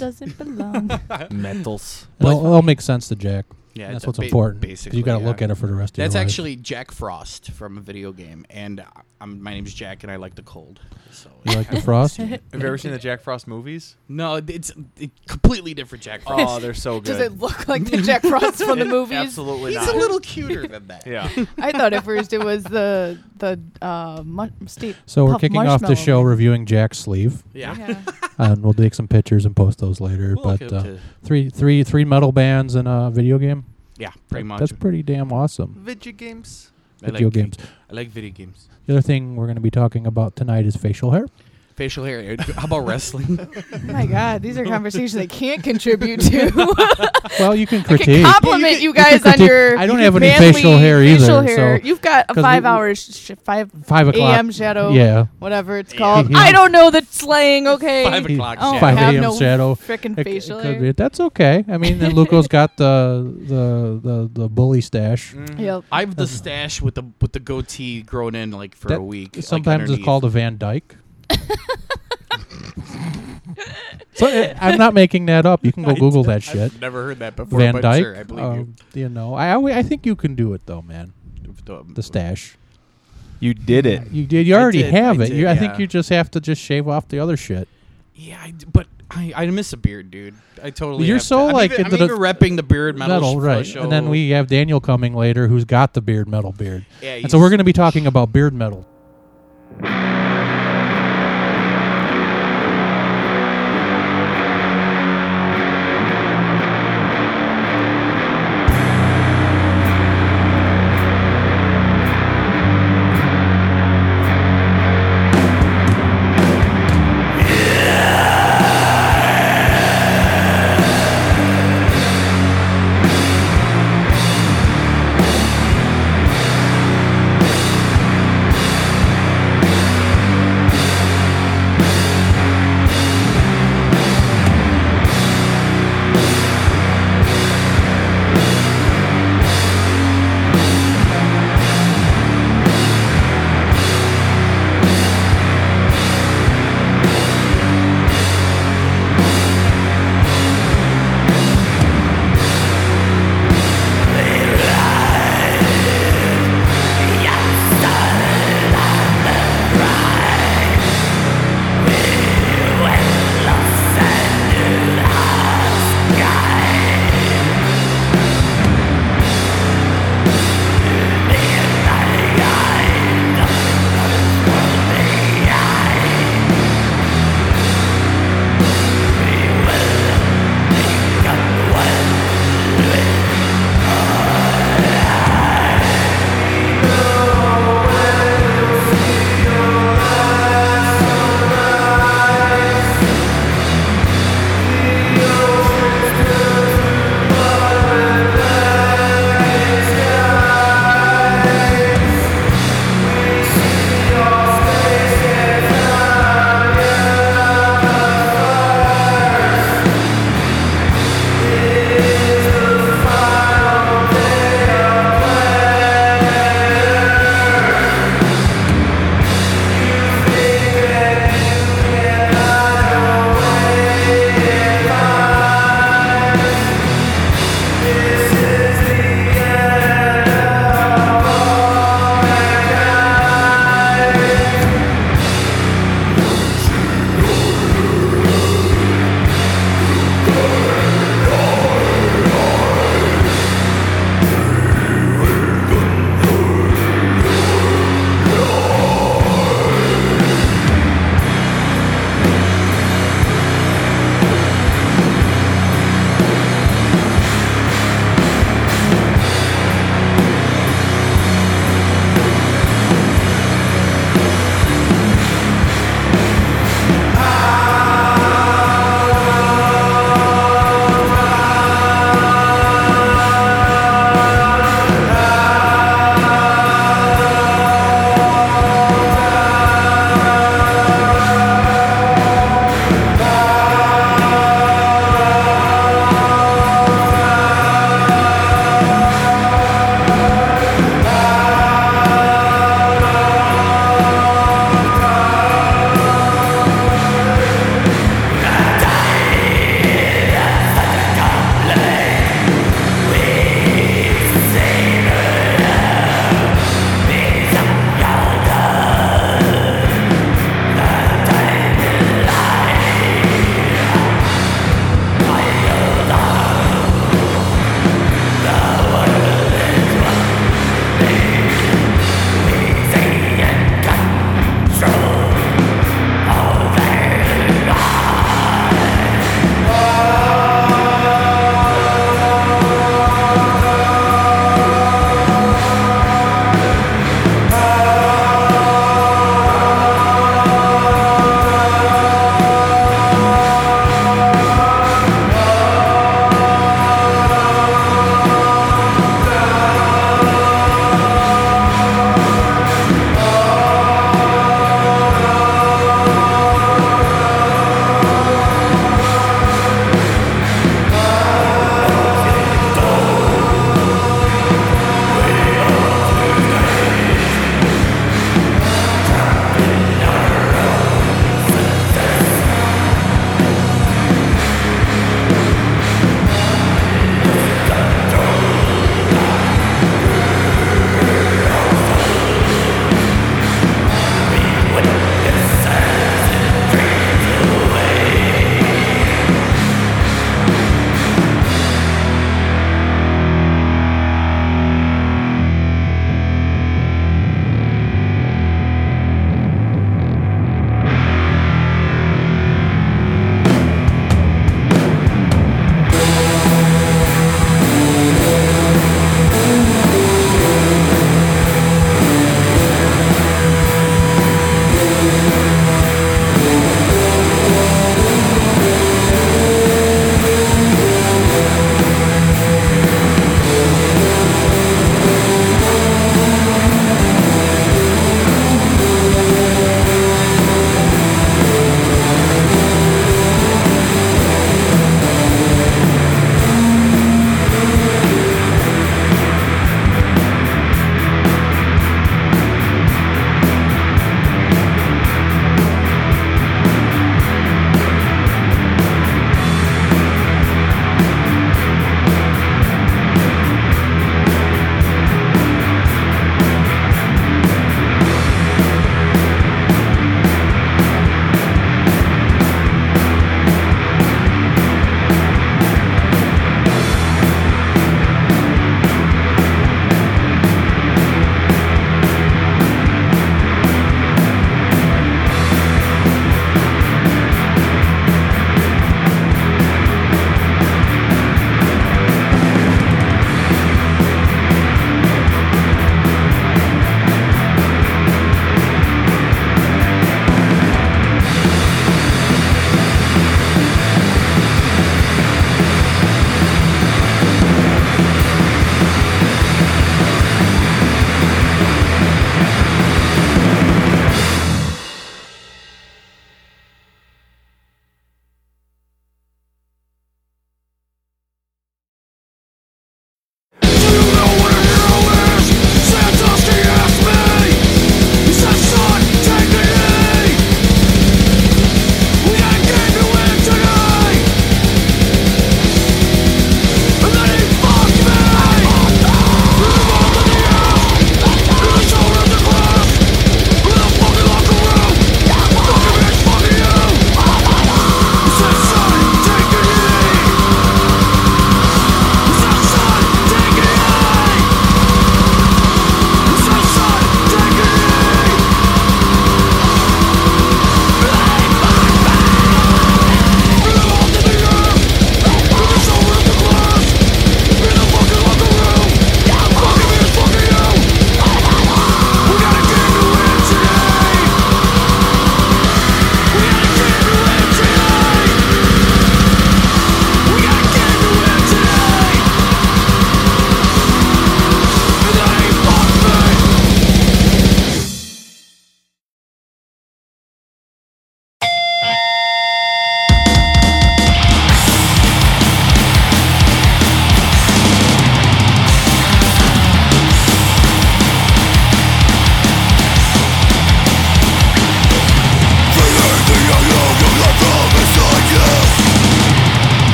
doesn't belong? Metals. It'll, it'll make sense to Jack. Yeah, That's what's ba- important. 'cause Basically, you got to yeah. look at it for the rest of That's your life. That's actually Jack Frost from a video game, and I'm, my name's Jack, and I like the cold. So You like the frost? Have you ever seen the Jack Frost movies? no, it's a completely different Jack Frost. Oh, they're so good. Does it look like the Jack Frost from the movies? Absolutely He's not. a little cuter than that. yeah. I thought at first it was the the uh, mu- Steve. So we're Puff kicking off the show reviewing Jack's sleeve, Yeah. Yeah. and we'll take some pictures and post those later. We'll but up uh, three, three, three metal bands in a video game. Yeah, pretty That- much. That's pretty damn awesome. Video games. I Video like, games. I like video games. The other thing we're going to be talking about tonight is facial hair. Facial hair. How about wrestling? Oh my God, these are conversations I can't contribute to. Well, you can I can critique. compliment you guys on your. I don't have any facial hair facial either, hair. so- You've got a 'cause we- five hours, sh- five Five o'clock. a.m. shadow. Yeah. Whatever it's called. Yeah. I don't know the slang. Okay. Five o'clock. Oh, shadow. Five a.m. no shadow. Frickin' It facial it could hair. be- That's okay. I mean, then Luco's got the the the, the bully stash. Mhm. Yep. I have the stash with the with the goatee grown in like for That- a week. like, Sometimes it's called a Van Dyke. So uh, I'm not making that up. You can go I- Google that shit. I've never heard that before. Van but Dyke. Sure, I believe um, you know, I alwa- I think you can do it though, man. The, The stash. You did it. You did. You I already did, have I it. did, you, I yeah. think you just have to just shave off the other shit. Yeah, I d but I, I miss a beard, dude. I totally. You're have to- so, I'm like, even, into I'm the- even repping the beard metal, Metal, sh- right? show. And then we have Daniel coming later, who's got the beard metal beard. Yeah, And so we're going to be talking about beard metal.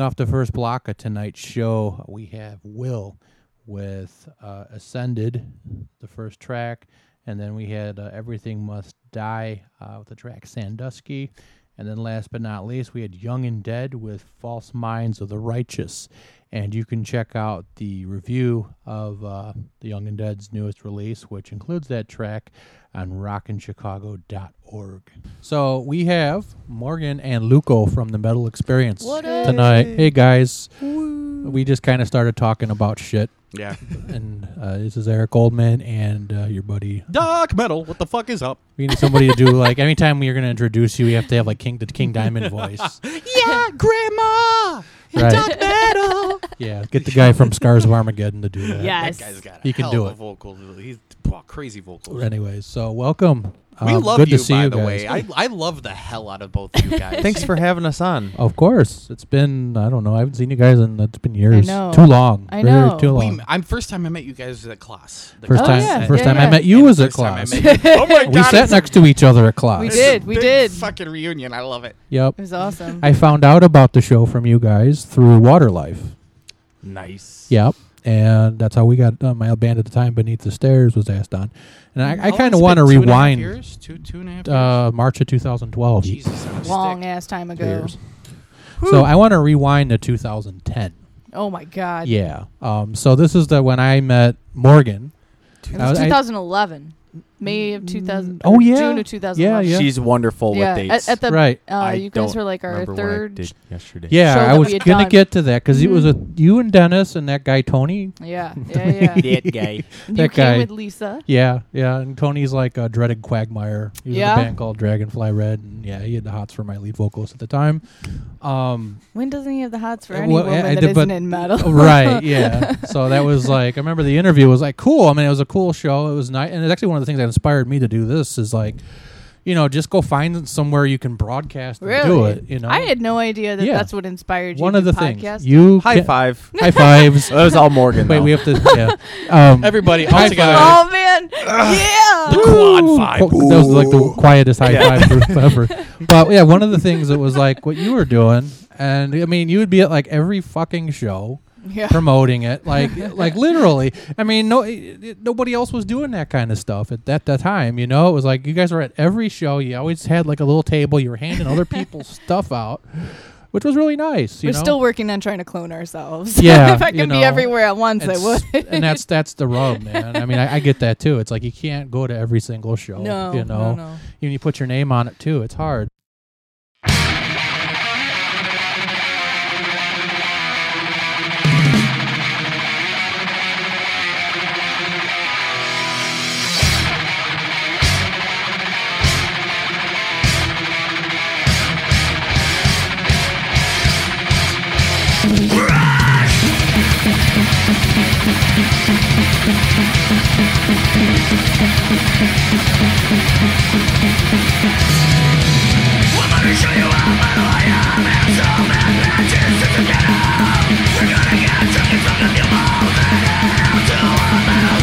Off the first block of tonight's show, we have WIL with uh, Ascended, the first track. And then we had uh, Everything Must Die uh, with the track Sandusky. And then last but not least, we had Young and Dead with False Minds of the Righteous. And you can check out the review of uh, the Young and Dead's newest release, which includes that track on rockinchicago.org. So we have Morgan and Luco from the Metal Experience What tonight. Hey guys, we just kind of started talking about shit, Yeah. and uh, this is Eric Goldman and uh, your buddy. Doc metal. What the fuck is up? We need somebody to do like anytime we're going to introduce you, we have to have like King the King Diamond voice. Yeah, Grandma. Right. Doc metal. Yeah, get the guy from Scars of Armageddon to do that. Yes. That guy's got a He can hell do it. vocal. He's wow, crazy vocals. Anyways, so welcome. We Um, love good you, to see by you the guys. way. I, I love the hell out of both of you guys. Thanks for having us on. Of course, it's been I don't know. I haven't seen you guys in it's been years. I know. Too long. I Very know. Too We, long. I'm first time I met you guys was at class. The First Oh, time. yeah, First yeah, time I met you And was at first time I class. oh my god! We sat next to each other at class. We did, we did. Fucking reunion. I love it. Yep. It was awesome. I found out about the show from you guys through Waterlife. Nice. Yep. And that's how we got uh, my band at the time, Beneath the Stairs, was asked on. And I, I kind of want to been? Two and a half rewind years? Two, two and a half years? uh, March of 2012. Jesus, Long ass time ago. So I want to rewind to 2010. Oh my god. Yeah. Um. So this is the when I met Morgan. It I was was- I- 2011. May of 2000. Oh, yeah. June of 2011. Yeah. She's wonderful Yeah, with dates. At, at the right. uh, you guys were like our Remember I third. yesterday. Yeah, show I was gonna get to that because it was a Mhm. you and Dennis and that guy Tony. Yeah, yeah, yeah. That guy. you That came guy. with Lisa. Yeah, yeah, and Tony's like a dreaded Quagmire. He was Yeah? in a band called Dragonfly Red, and yeah, he had the hots for my lead vocalist at the time. Um, When doesn't he have the hots for any well, woman I that but- isn't in metal? right, yeah. So that was like, I remember the interview was like cool. I mean, it was a cool show. It was nice, and it's actually one of the things that inspired me to do this. Is like, you know, just go find somewhere you can broadcast and do it. You know, I had no idea that Yeah. that's what inspired you one to of the podcast. things you High can- five. high fives. That was all Morgan. Wait, though. we have to. Yeah. Um, Everybody, all High together. five. Oh man, yeah. The quad five. Qu- That was like the quietest high Yeah. five ever. But yeah, one of the things that was like what you were doing, and I mean, you would be at like every fucking show Yeah. promoting it, like like literally. I mean, no, it, it- nobody else was doing that kind of stuff at that, that time. You know, it was like you guys were at every show. You always had like a little table. You were handing other people's stuff out, which was really nice. You We're know? still working on trying to clone ourselves. Yeah, if I could know, be everywhere at once, I would. and that's that's the rub, man. I mean, I, I get that too. It's like you can't go to every single show. no, you know, no, no. You put your name on it too. It's hard. We're gonna get something from the new moment And I'll do a metal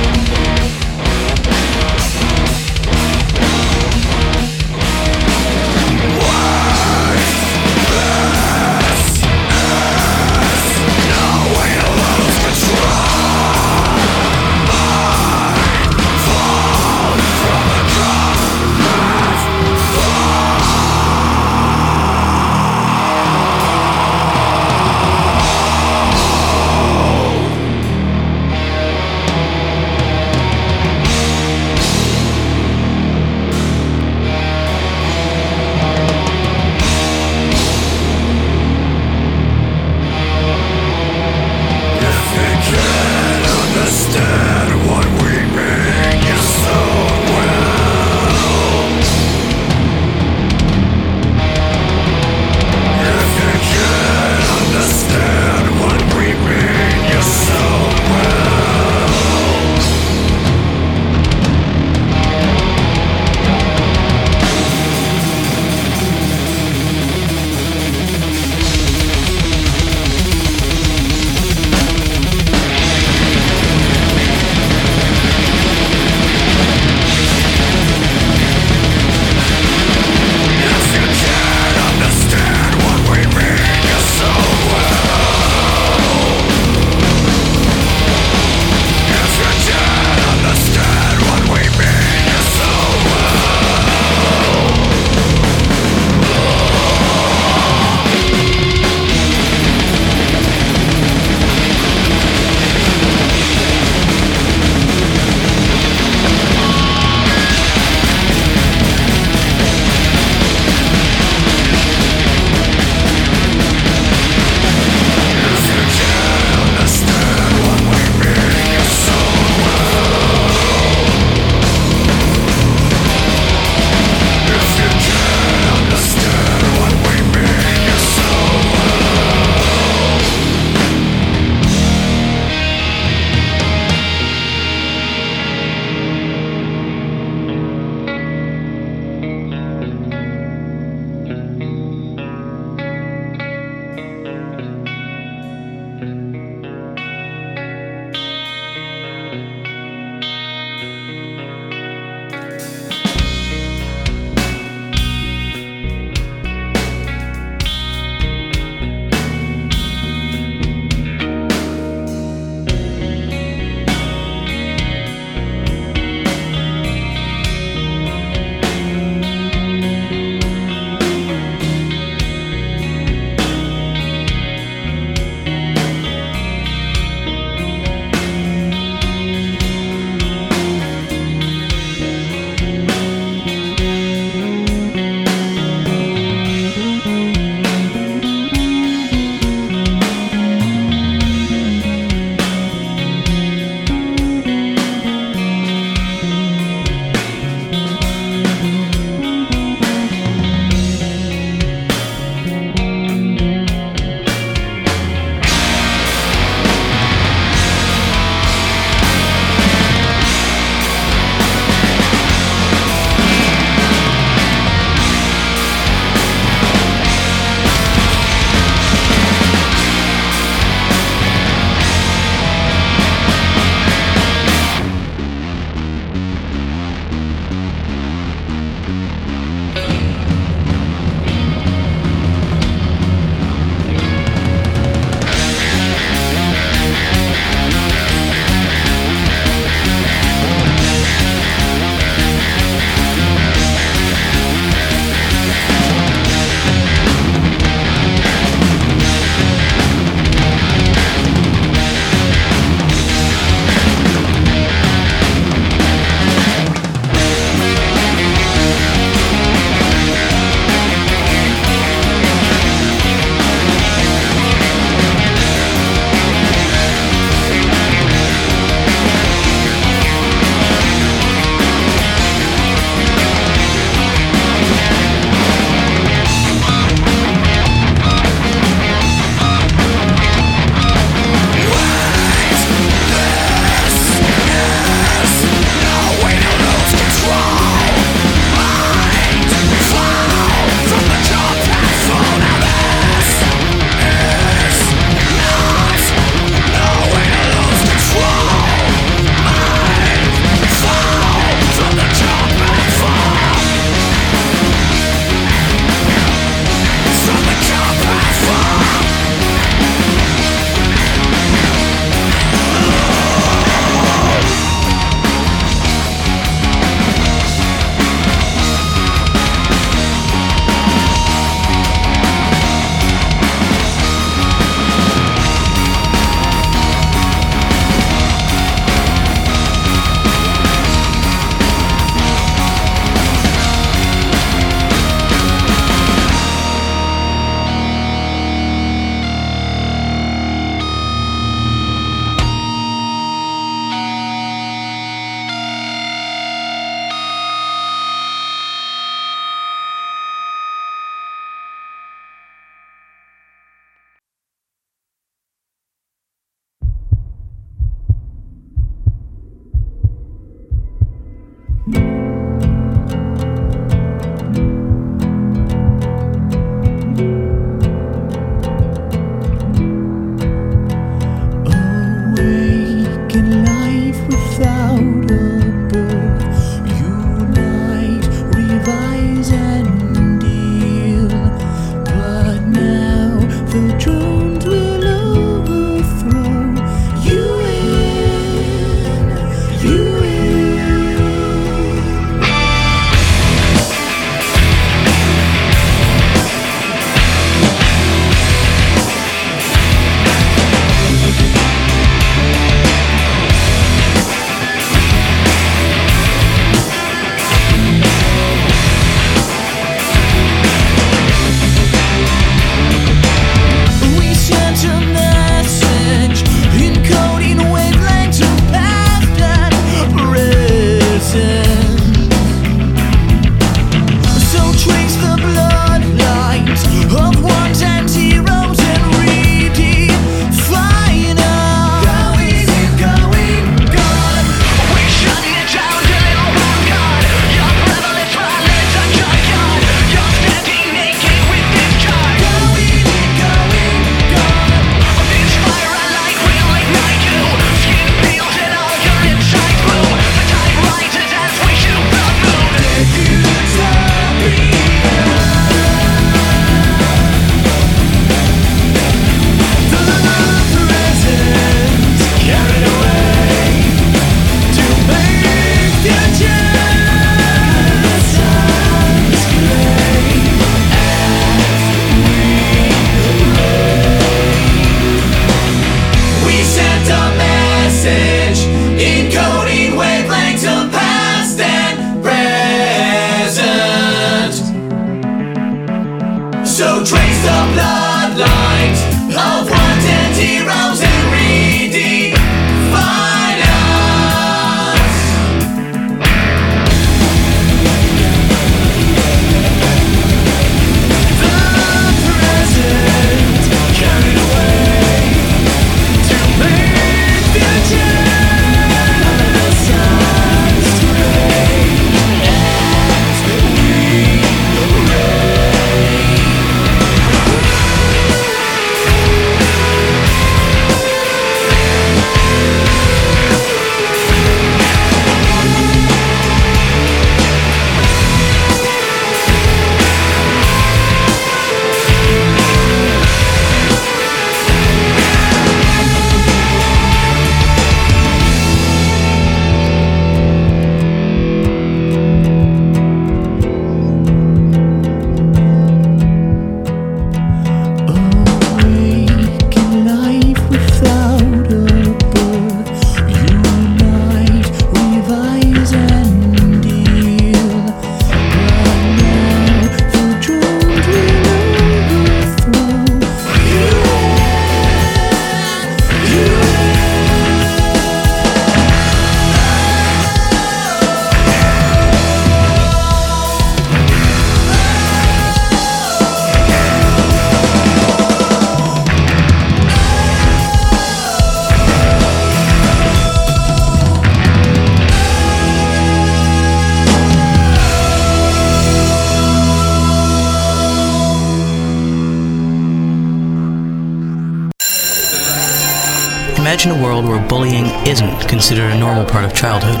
Imagine a world where bullying isn't considered a normal part of childhood.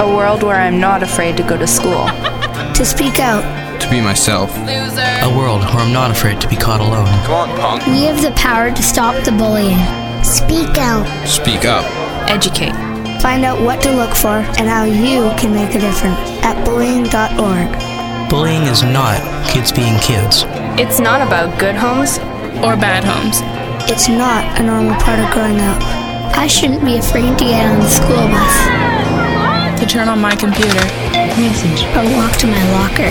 A world where I'm not afraid to go to school. to speak out. To be myself. A world where I'm not afraid to be caught alone. Come on, punk. We have the power to stop the bullying. Speak out. Speak up. Educate. Find out what to look for and how you can make a difference at bullying.org. Bullying is not kids being kids. It's not about good homes or bad homes. It's not a normal part of growing up. I shouldn't be afraid to get on the school bus To turn on my computer. or walk to my locker.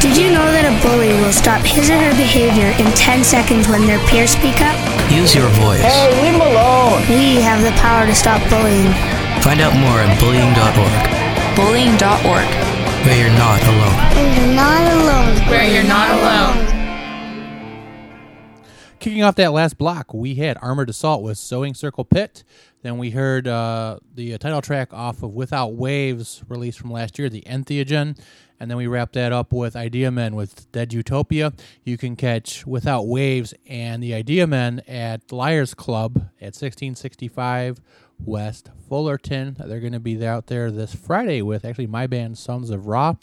Did you know that a bully will stop his or her behavior in 10 seconds when their peers speak up? Use your voice. Hey, leave him alone. We have the power to stop bullying. Find out more at bullying.org, Bullying.org. where you're not alone. Where You're not alone. Where you're not alone. Kicking off that last block, we had Armored Assault with Sewing Circle Pit. Then we heard uh, the uh, title track off of Without Waves, released from last year, the Entheogen. And then we wrapped that up with Ideamen with Dead Utopia. You can catch Without Waves and the Ideamen at Liars Club at 1665 West Fullerton. They're going to be out there this Friday with actually my band, Sons of Raw.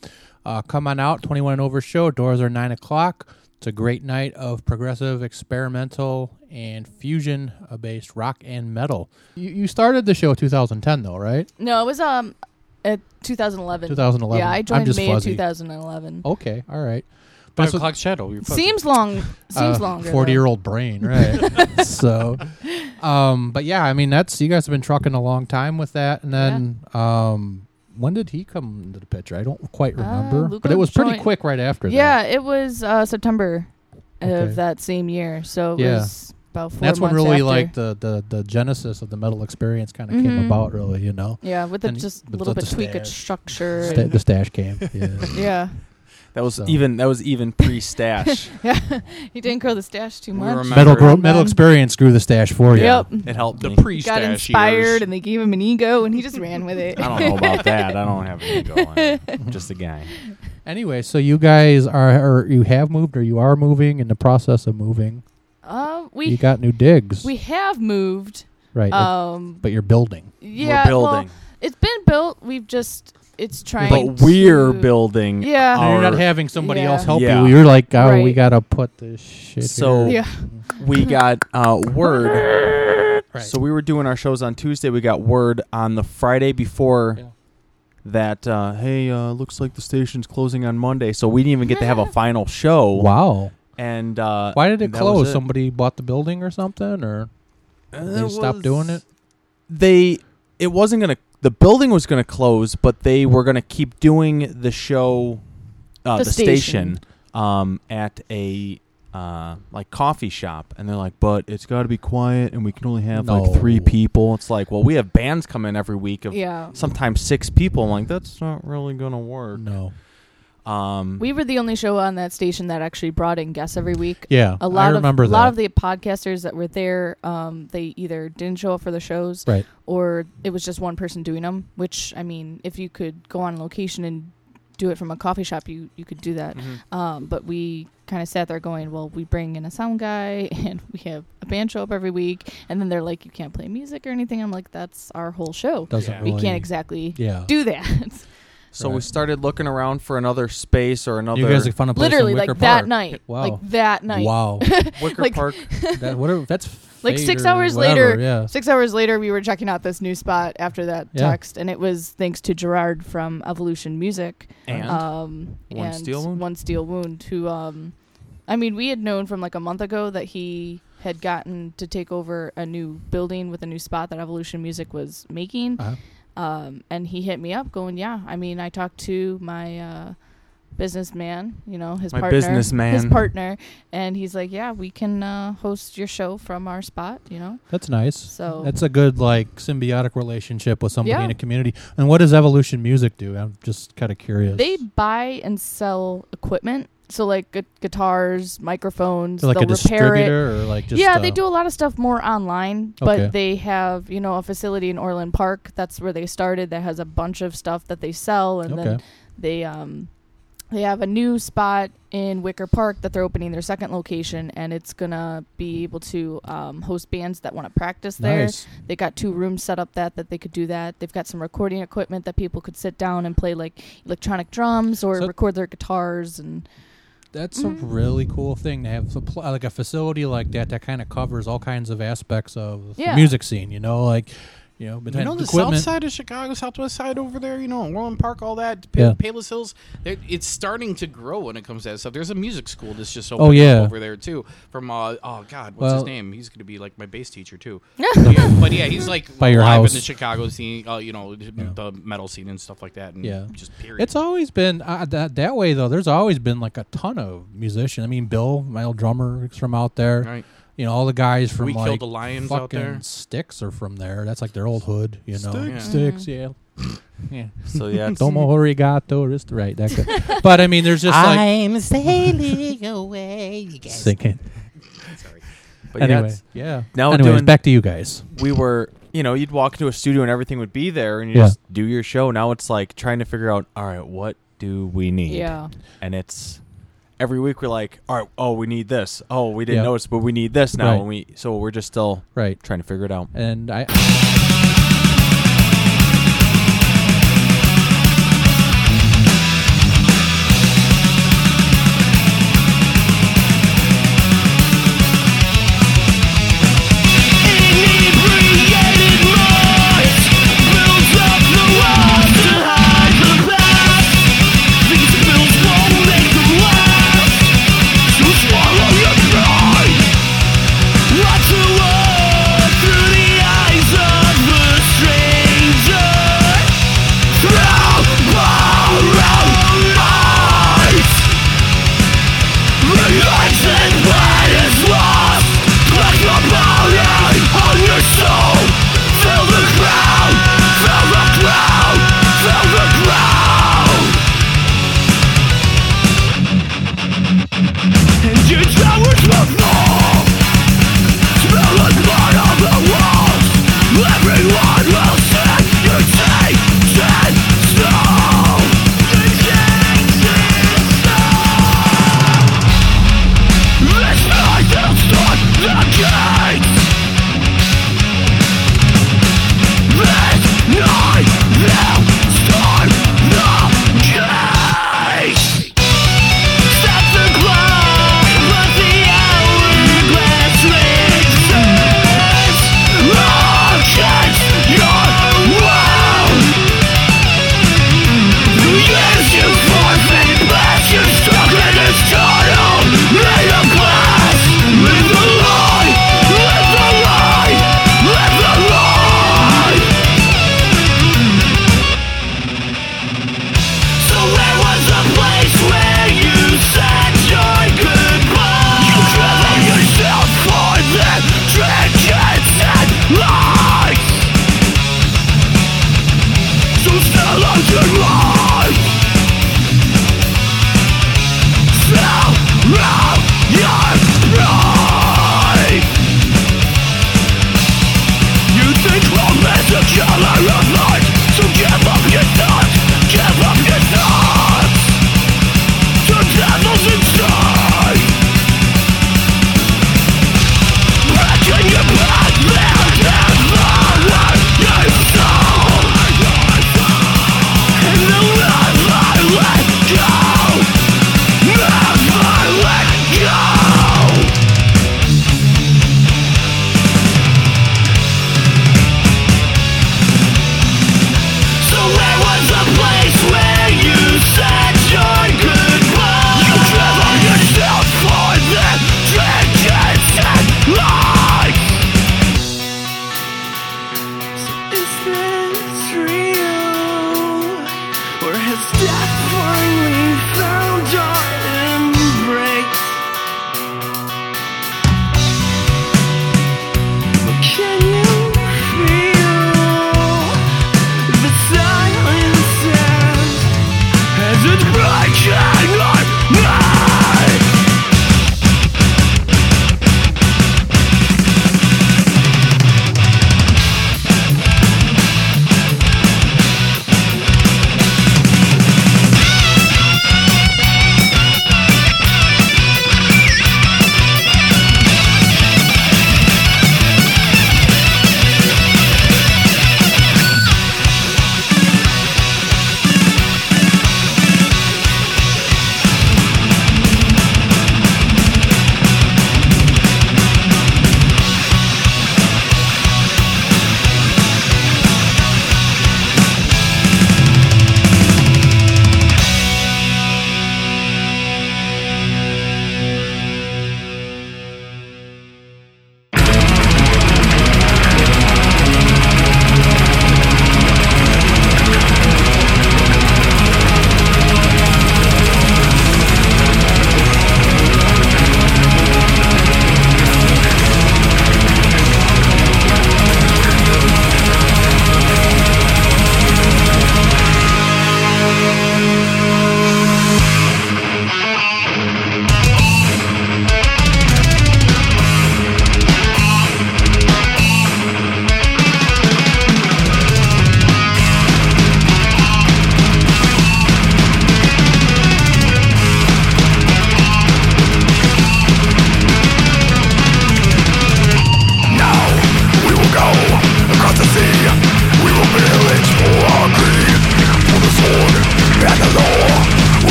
Uh, come on out, 21 and over show. Doors are 9 o'clock. It's a great night of progressive, experimental, and fusion uh, based rock and metal. You, you started the show 2010, though, right? No, it was um at 2011. 2011. Yeah, I I'm joined just May fuzzy. 2011. Okay, all right. Five That's what- o'clock shadow. You're. Seems long. Seems longer. Forty year old brain, right? so, um, but yeah, I mean that's you guys have been trucking a long time with that, and then um, when did he come into the picture? I don't quite Uh, remember, but it was pretty joined- quick right after. Yeah, it was uh, September Okay. of that same year. So it Yeah. was about four that. that's when really after. like the, the the genesis of the metal experience kind of came Mhm. about. Really, you know, yeah, with and just a little the bit tweak of structure. Sta- the stash came. Yeah. yeah, That was So. even. That was even pre-stash. yeah. he didn't grow the stash too much. metal Remember gro- metal experience grew the stash for you. Yep. it helped. The pre-stash got inspired, years. and they gave him an ego, and he just ran with it. I don't know about that. I don't have an ego. I'm just a guy. Anyway, so you guys are, or you have moved, or you are moving in the process of moving. Uh, we you got new digs, we have moved. right? Um, but you're building. yeah, We're building, Well, it's been built. We've just it's trying. but we're to- building. Yeah. And you're not our- having somebody Yeah. else help Yeah. you. You're like, oh, we Right. gotta put this shit. So- here. Yeah. we got uh, word. Right. So we were doing our shows on Tuesday. We got word on the Friday before Yeah. that. Uh, hey, uh, looks like the station's closing on Monday. So we didn't even get to have a final show. wow. And uh, Why did it that was close? it. Somebody bought the building or something, or Uh, they it stopped doing it. They. It wasn't gonna. The building was gonna close, but they were gonna keep doing the show. Uh, The the, station. station. um, at a uh, like coffee shop, and they're like, "But it's got to be quiet, and we can only have like three people." It's like, well, we have bands come in every week of Yeah. sometimes six people. I'm like, that's not really gonna work. No. Um, We were the only show on that station that actually brought in guests every week. Yeah. A lot I of remember a lot of the podcasters that were there, um, they either didn't show up for the shows, Right. or it was just one person doing them. Which I mean, if you could go on location and do it from a coffee shop, you you could do that. mhm. Um, but we kind of sat there going, well, we bring in a sound guy and we have a band show up every week, and then they're like, you can't play music or anything. I'm like, that's our whole show. Doesn't Yeah. really. We can't exactly Yeah. do that. So we started looking around for another space or another You guys are fun to play Literally, some like Wicker that night, Wow. like that night. Wow. Wicker like- Park. that, whatever. That's Like six hours whatever, later- Yeah. Six hours later, we were checking out this new spot after that Yeah. text, and it was thanks to Gerard from Evolution Music. And um, One and Steel Wound? One Steel Wound, who, um, I mean, we had known from like a month ago that he had gotten to take over a new building with a new spot that Evolution Music was making. Uh-huh. Um, and he hit me up going, yeah, I mean, I talked to my, uh, businessman, you know, his My partner, businessman. his partner, and he's like, yeah, we can, uh, host your show from our spot, you know? That's nice. So That's a good like symbiotic relationship with somebody Yeah. in a community. And what does Evolution Music do? I'm just kind of curious. they buy and sell equipment. So like gu- guitars, microphones, like they'll a repair it. or like just yeah, uh, they do a lot of stuff more online, but Okay. they have you know a facility in Orland Park. That's where they started. That has a bunch of stuff that they sell, and Okay. then they um they have a new spot in Wicker Park that they're opening their second location, and it's gonna be able to um, host bands that want to practice there. Nice. They got two rooms set up that that they could do that. They've got some recording equipment that people could sit down and play like electronic drums or So- record their guitars and That's a mm-hmm. really cool thing to have like a facility like that that kind of covers all kinds of aspects of Yeah. the music scene. You know, like you know, You know the equipment. south side of Chicago, southwest side over there, you know, Orland Park, all that, pa- Yeah. Palos Hills. It's starting to grow when it comes to that stuff. There's a music school that's just opened Oh, yeah. up over there too. From uh, oh god, what's his name? He's going to be like my bass teacher too. yeah, but yeah, he's like By your live house. in the Chicago scene, uh, you know, the metal scene and stuff like that. And Yeah. just period. It's always been uh, that that way though. There's always been like a ton of musicians. I mean, Bill, my old drummer, is from out there. right. You know, all the guys from We like Killed the Lions fucking out there. Styx are from there. That's like their old hood. You know, Styx. Styx, mm-hmm. yeah. yeah. So yeah, it's- Domo arigato, wrist right. That good. but I mean, there's just like I'm sailing away. You guys. sinking. but yeah, Anyway, it's- yeah. now Anyways, doing back to you guys. we were you know you'd walk into a studio and everything would be there and you Yeah. just do your show now it's like trying to figure out all right what do we need yeah. and it's every week we're like all right oh we need this oh we didn't Yeah. notice but we need this now Right. and we so we're just still Right. trying to figure it out And I.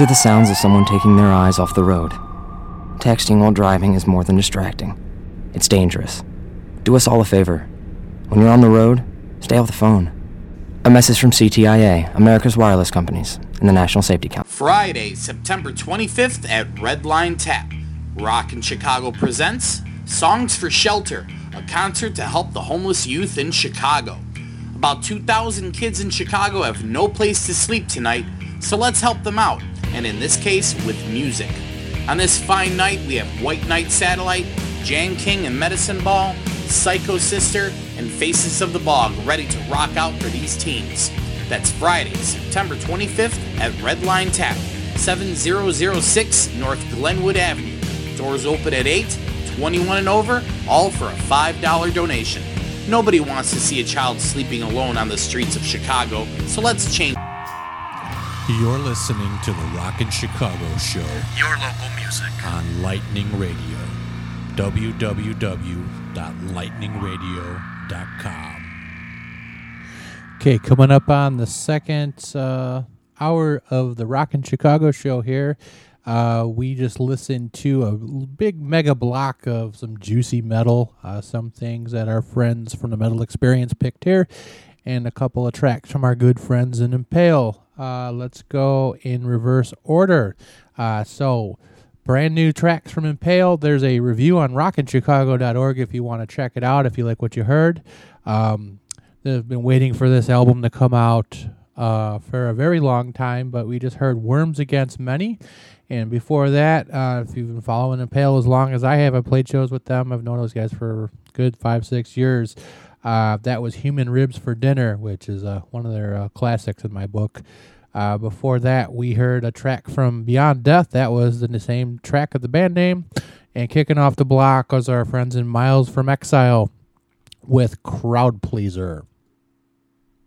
These are the sounds of someone taking their eyes off the road. Texting while driving is more than distracting. It's dangerous. Do us all a favor. When you're on the road, stay off the phone. A message from CTIA, America's Wireless Companies, and the National Safety Council. Friday, September 25th at Red Line Tap. Rockin' Chicago presents Songs for Shelter, a concert to help the homeless youth in Chicago. About 2,000 kids in Chicago have no place to sleep tonight, so let's help them out, and in this case, with music. On this fine night, we have White Knight Satellite, Jan King and Medicine Ball, Psycho Sister, and Faces of the Bog ready to rock out for these teens. That's Friday, September 25th at Red Line Tap, 7006 North Glenwood Avenue. Doors open at 8, 21 and over, all for a $5 donation. Nobody wants to see a child sleeping alone on the streets of Chicago, so let's change. You're listening to the Rockin' Chicago Show. Your local music. On Lightning Radio. www.lightningradio.com. Okay, coming up on the second uh, hour of the Rockin' Chicago show here, uh, we just listened to a big mega block of some juicy metal, uh, some things that our friends from the Metal Experience picked here, and a couple of tracks from our good friends in Impale. Uh, let's go in reverse order. Uh, so, brand new tracks from Impale. There's a review on rockinchicago.org if you want to check it out, if you like what you heard. Um, they've been waiting for this album to come out uh, for a very long time, but we just heard Worms Against Many. And before that, uh, if you've been following Impale as long as I have, I played shows with them. I've known those guys for good five, six years. Uh, that was Human Ribs for Dinner, which is uh, one of their uh, classics in my book. Uh, before that, we heard a track from Beyond Death. That was the same track of the band name. And kicking off the block was our friends in Miles from Exile with Crowd Pleaser.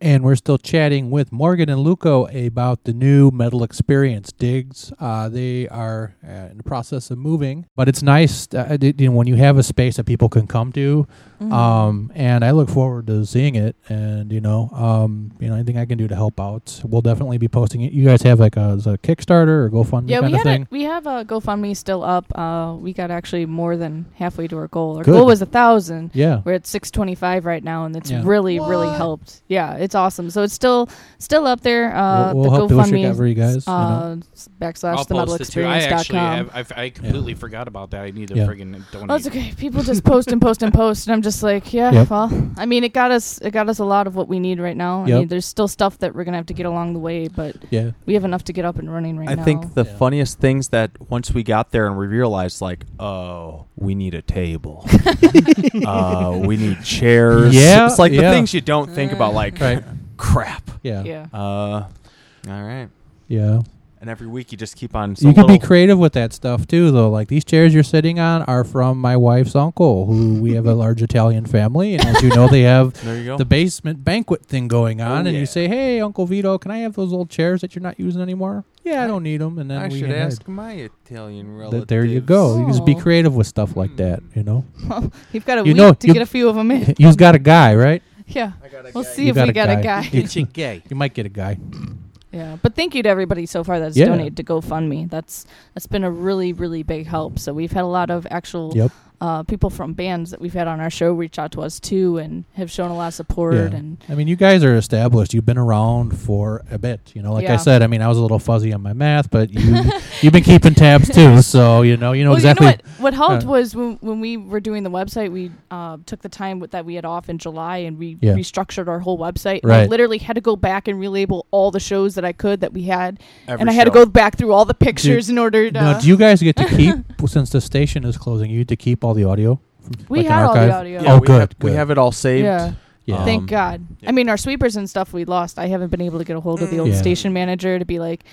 And we're still chatting with Morgan and Luco about the new metal experience digs. Uh, they are uh, in the process of moving, but it's nice uh, you know, when you have a space that people can come to. Mhm. Um, and I look forward to seeing it. And you know, um, you know, anything I can do to help out, we'll definitely be posting it. You guys have like a, a Kickstarter or GoFundMe Yeah, kind we of had thing. a, we have a GoFundMe still up. Uh, we got actually more than halfway to our goal. Our Good. goal was a thousand. Yeah. we're at six twenty five right now, and it's Yeah. really really helped. Yeah, it's awesome. So it's still still up there. Uh, We'll- we'll the help push GoFundMe for you guys, you Uh, backslash I'll the metal post. I experience actually dot com. have, I've, I completely forgot about that. I need to Yeah. friggin' donate. Oh, it's okay. People just post and post and post, and I'm just like, yeah. Yep. Well, I mean, it got us. It got us a lot of what we need right now. I mean, there's still stuff that we're gonna have to get along the way, but Yeah. we have enough to get up and running right I now. think the funniest things that once we got there and we realized, like, oh, we need a table. uh, we need chairs. Yeah, It's like the things you don't think about, like, Right. crap. Yeah. Yeah. Uh, all right. Yeah. And every week you just keep on. you some can be creative with that stuff too, though. Like these chairs you're sitting on are from my wife's uncle, who we have a large Italian family, and as you know, they have There you go. the basement banquet thing going oh, on. Oh, and yeah. you say, "Hey, Uncle Vito, can I have those old chairs that you're not using anymore?" Yeah, I don't need them. And then I we should had- ask my Italian Th- relatives. there you go. You just be Oh. creative with stuff like hmm. that. You know. Well, you've got a You week know, to you- get a few of them in. You've got a guy, right? yeah, we'll see You if we got get a guy. You, It's a gay. you might get a guy. Yeah, but thank you to everybody so far that's Yeah. donated to GoFundMe. That's that's been a really really big help. So we've had a lot of actual Yep. Uh, people from bands that we've had on our show reach out to us too and have shown a lot of support. Yeah. And I mean, you guys are established. You've been around for a bit. You know, like I said, I mean, I was a little fuzzy on my math, but you you've been keeping tabs too. So you know, you know well, exactly. you know what? What helped uh, was when, when we were doing the website, we uh, took the time with, that we had off in July and we Yeah. restructured our whole website. And I literally had to go back and relabel all the shows that I could that we had, Every and I had to go back through all the pictures in order to. now, do you guys get to keep since the station is closing? You get to keep all the audio. From, We like an had all the audio. Yeah, oh, we good, Have, good. We have it all saved. Yeah. Yeah. Thank Um, God. I mean, our sweepers and stuff we lost. I haven't been able to get a hold of the old Yeah. station manager to be like,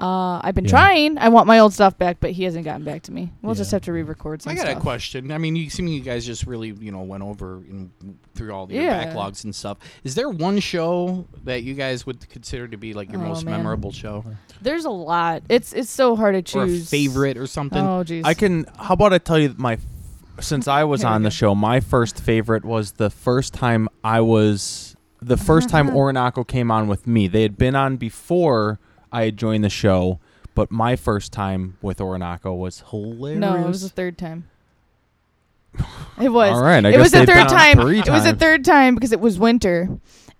uh, I've been Yeah. trying. I want my old stuff back, but he hasn't gotten back to me. We'll just have to re-record some I got stuff. a question. I mean, you seem you guys just really, you know, went over and through all the Yeah. backlogs and stuff. Is there one show that you guys would consider to be like your Oh, most man. memorable show, There's a lot. It's it's so hard to or a choose. favorite, or something? Oh, jeez. I can. How about I tell you my? Since I was on the show, my first favorite was the first time I was. The first time Orinoco came on with me. They had been on before I had joined the show, but my first time with Orinoco was hilarious. No, it was the third time. It was. All right, I it guess was the they've third on time. three It was the times. third time because it was winter,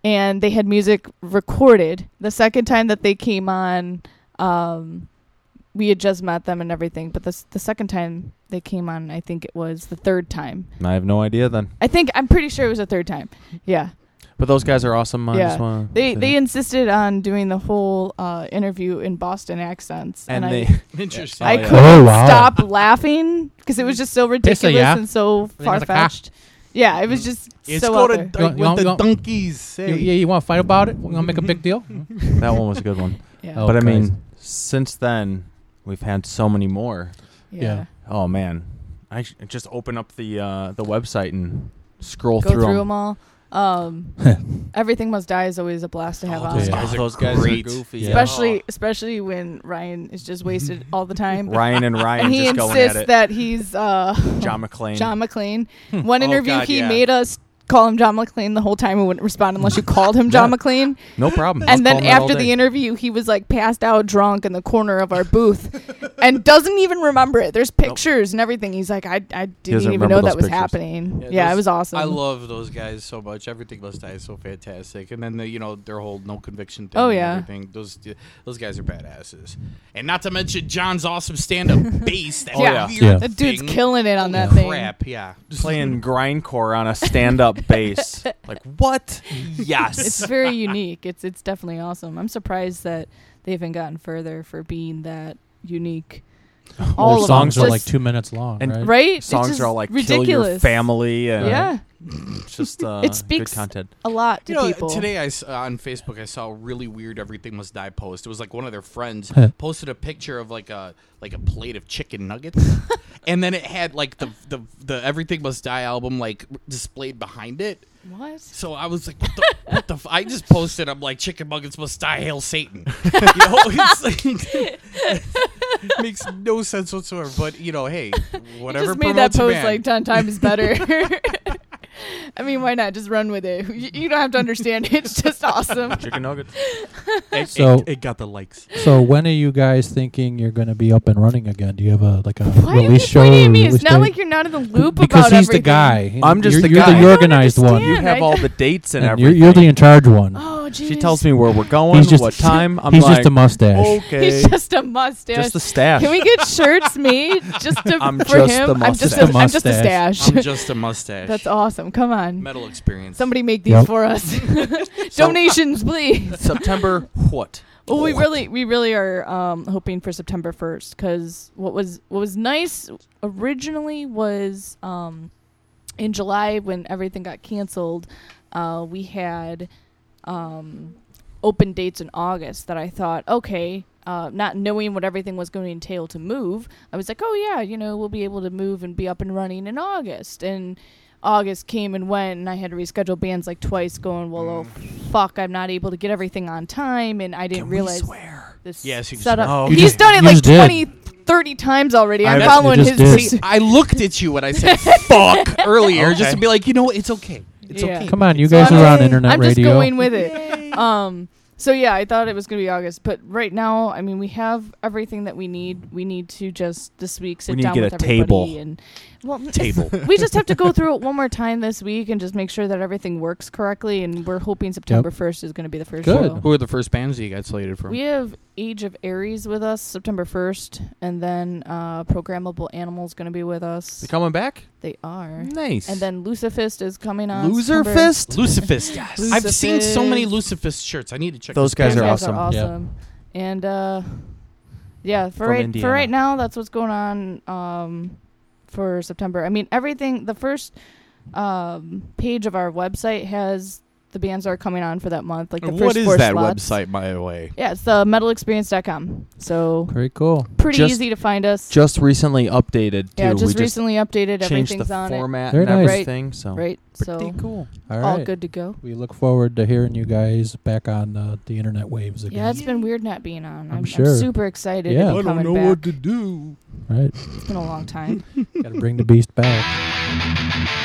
and they had music recorded. The second time that they came on, um, we had just met them and everything. But the the second time they came on, I think it was the third time. I have no idea then. I think I'm pretty sure it was the third time. Yeah. But those guys are awesome. I yeah. just wanna They say they that. insisted on doing the whole uh, interview in Boston accents, and, I they Interesting. I Oh, couldn't Oh, wow. stop laughing because it was just so ridiculous yeah. and so far had a car. fetched. Yeah, it was just It's so go out there. like, You want- with you want- the donkeys. You- yeah, you want to fight about it? We're gonna make a big deal. that one was a good one. Yeah. Oh, but I mean, since then we've had so many more. yeah. yeah. Oh man, I sh- just open up the uh, the website and scroll Go through, through, 'em. them all. Um, Everything Must Die is always a blast to have Oh, on. those Yeah. guys Oh, are those guys are goofy. Yeah. Especially, especially when Ryan is just wasted all the time. Ryan and Ryan and he just going at insists it. that he's uh, John McClane. John McClane. One Oh, interview, God, he yeah. made us call him John McClane the whole time. We wouldn't respond unless you called him John Yeah. McClane. no problem. And then call him that all after the interview, he was like passed out drunk in the corner of our booth and doesn't even remember it. There's pictures and everything. He's like, I, I didn't doesn't even remember know those that was pictures. happening. Yeah, Yeah, it those- was awesome. I love those guys so much. Everything Must Die is so fantastic, and then the, you know their whole no conviction thing. Oh, and yeah. everything. Those those guys are badasses, and not to mention John's awesome stand-up bass. That Yeah. weird Yeah. that dude's thing. killing it on that Holy thing. Crap, yeah. Just playing grindcore on a stand-up bass. Like what? Yes. It's very unique. It's it's definitely awesome. I'm surprised that they haven't gotten further for being that unique. all Their songs them. are Just- like two minutes long, And right? right. Songs are all like kill your ridiculous. family and Yeah, it's just uh, it speaks good content. a lot to You know, people. today I, uh, on Facebook I saw a really weird "Everything Must Die" post. It was like one of their friends posted a picture of like a like a plate of chicken nuggets, and then it had like the the the "Everything Must Die" album like displayed behind it. what? So I was like, what the, what the f-? I just posted, I'm like, chicken nuggets must die, hail Satan. you know, it's like, it makes no sense whatsoever. But, you know, hey, whatever just made that post man. like 10 times better. I mean, why not? Just run with it. You, you don't have to understand it. It's just awesome. Chicken nuggets. It, So- it, it got the likes. So when are you guys thinking you're going to be up and running again? Do you have a like a Why are you release show? pointing at me? release It's not date? like you're not in the loop because about he's everything. the guy. I'm just you're, the you're guy. the I don't organized one. You have all the dates and, And you're, everything. you're the in charge one. Oh, geez. she tells me where we're going, He's just- what time. I'm he's like, just a mustache. Okay, He's just a mustache. just a stash. Can we get shirts made just to, I'm for just him? I'm just a mustache. a, I'm just a Mustache. stash. I'm just a mustache. That's awesome. Come on. Metal experience. Somebody make these Yep. for us. Donations, please. September what? Well, we really, we really are um, hoping for September first because what was what was nice originally was um, in July when everything got canceled. Uh, we had um, open dates in August that I thought, okay, uh, not knowing what everything was going to entail to move, I was like, oh yeah, you know, we'll be able to move and be up and running in August. And August came and went, and I had to reschedule bands like twice, going, well, oh fuck, I'm not able to get everything on time, and I didn't Can we realize swear? this Yes, you can setup. swear. Oh, He's done it you like just did. 20, 30 times already. I'm I- following You his. just did. pursuit. I looked at you when I said fuck earlier just Okay. to be like, you know what? It's okay. It's Yeah. okay. Come on, you So guys I'm are on just- internet I'm radio. just going with it. Um. So yeah, I thought it was gonna be August, but right now, I mean, we have everything that we need. We need to just this week sit We need to down get with a everybody table. and well, Table. we just have to go through it one more time this week and just make sure that everything works correctly. And we're hoping September first is going to be the first Good. show. Who are the first bands that you got slated for? We have Age of Aries with us September first, and then uh, Programmable Animals is going to be with us. They coming back? They are. Nice. And then Lucifist is coming on. Loser September- Fist. Lucifist. Yes. I've seen so many Lucifist. Lucifist shirts. I need to check Those guys band are Those out. guys awesome. are awesome. And uh, yeah, for From right Indiana. for right now, that's what's going on um, for September. I mean, everything. The first um, page of our website has the bands that are coming on for that month. Like the And first what is four that slots. website, by the way? Yeah, it's the metalexperience.com. So Very cool. pretty Just- easy to find us. just recently updated too. yeah, just we recently updated. just changed Everything's the on format Very and nice. everything. So it. Right. pretty So cool. All right. All all right. good to go. We look forward to hearing you guys back on uh, the internet waves again. Yeah, it's been weird not being on. I'm I'm, sure. super excited Yeah. to be I coming back. to do. right. It's been a long time. Got to bring the beast back.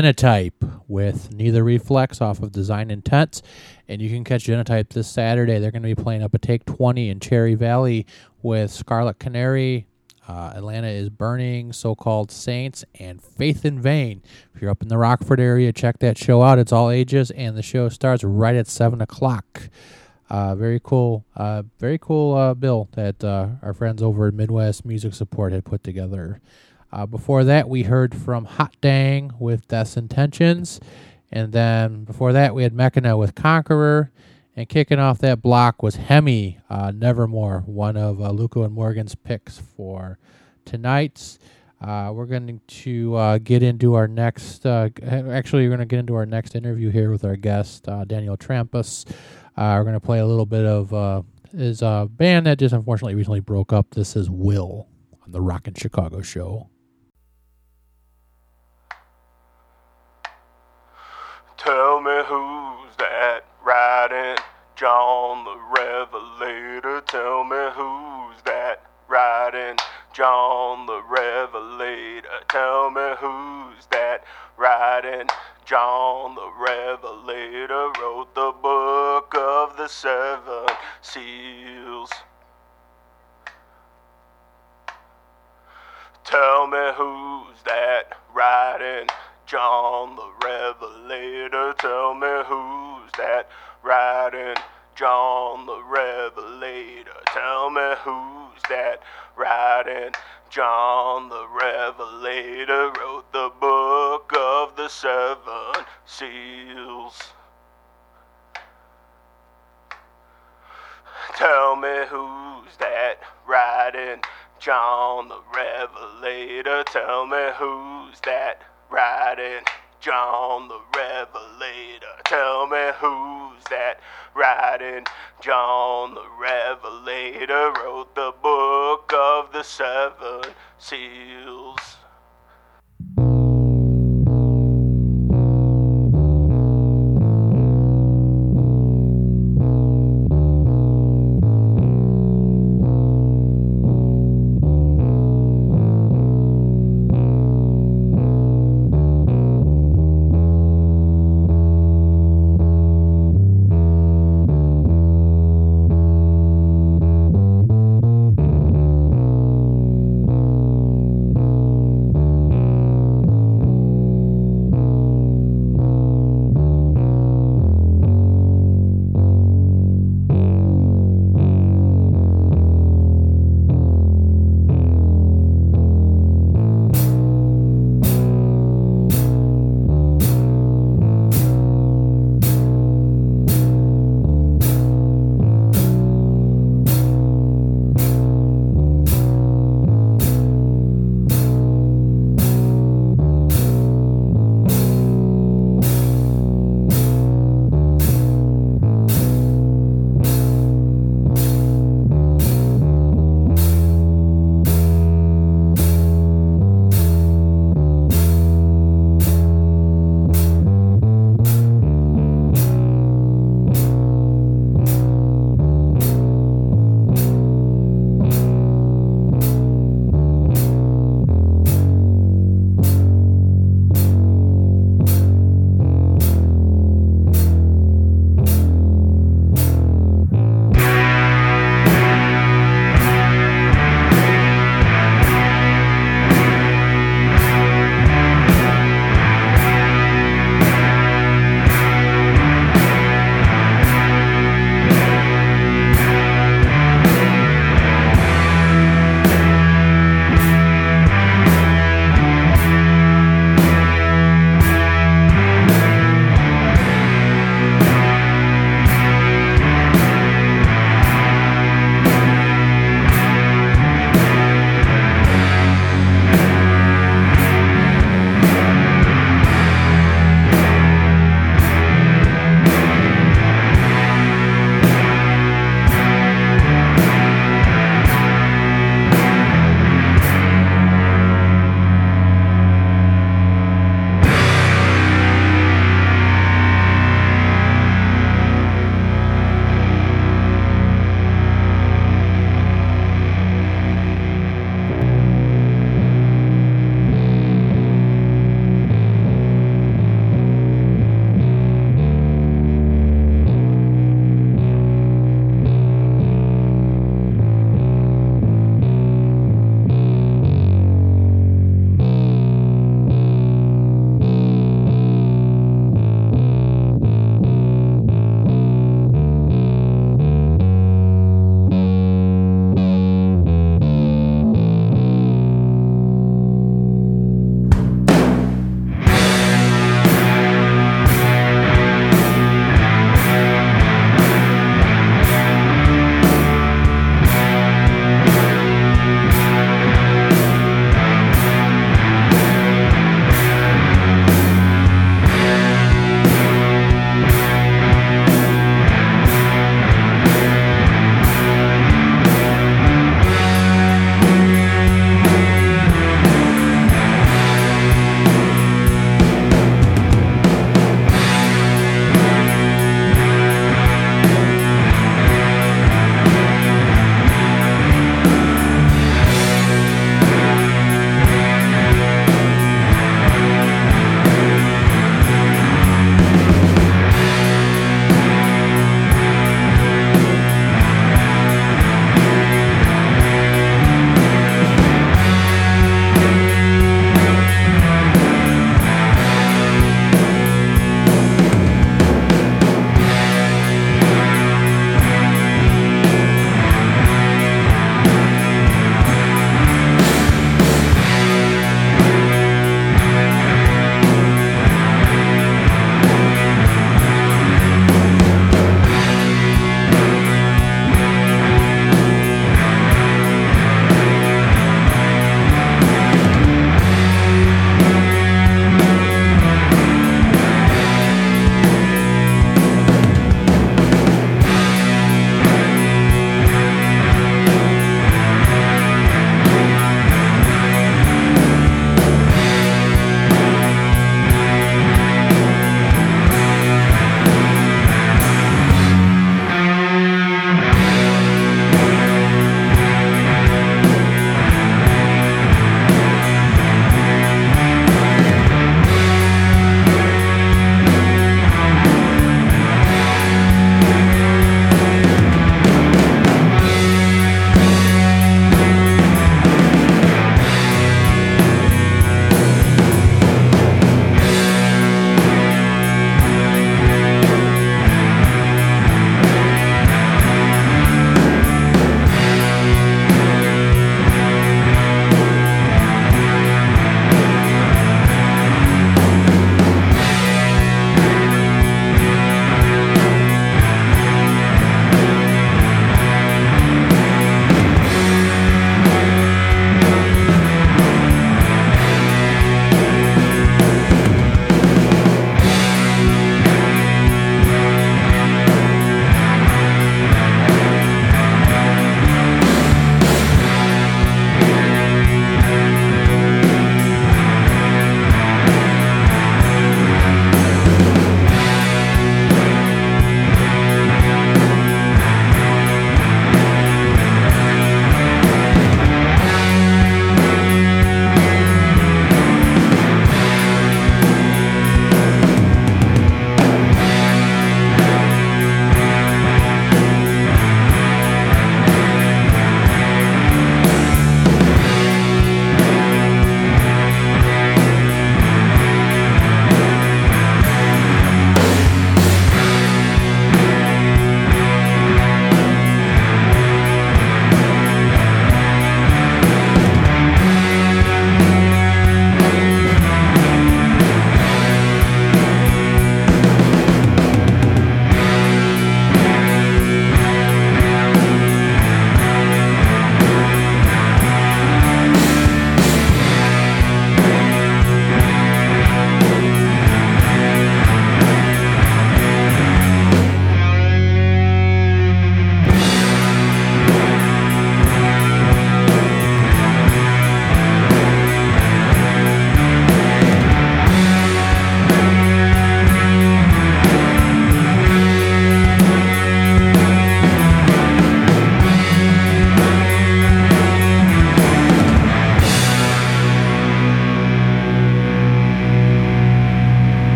Genotype with Nether Reflex off of Design Intent. And you can catch Genotype this Saturday. They're going to be playing up at Take 20 in Cherry Valley with Scarlet Canary. Uh, Atlanta is Burning, So Called Saints, and Faith in Vain. If you're up in the Rockford area, check that show out. It's all ages, and the show starts right at 7 o'clock. Uh, very cool, uh, very cool uh, bill that uh, our friends over at Midwest Music Support had put together. Uh, before that, we heard from Hot Dang with Death's Intentions. And then before that, we had Mechina with Conqueror. And kicking off that block was Hemi, uh, Nevermore, one of uh, Luco and Morgan's picks for tonight's. Uh, we're going to uh, get into our next, uh, actually, we're going to get into our next interview here with our guest, uh, Daniel Trampas. Uh, we're going to play a little bit of his uh, band that just unfortunately recently broke up. This is Will on the Rockin' Chicago show. Who's that riding? John the Revelator. Tell me who's that riding? John the Revelator. Tell me who's that riding? John the Revelator wrote the book of the seven seals. Tell me who's that riding? John the Revelator. Tell me who's that riding? John the Revelator. Tell me who's that riding? John the Revelator wrote the book of the seven seals. Tell me who's that riding? John the Revelator. Tell me who's that riding? John the Revelator. Tell me who's that riding? John the Revelator wrote the book of the seven seals.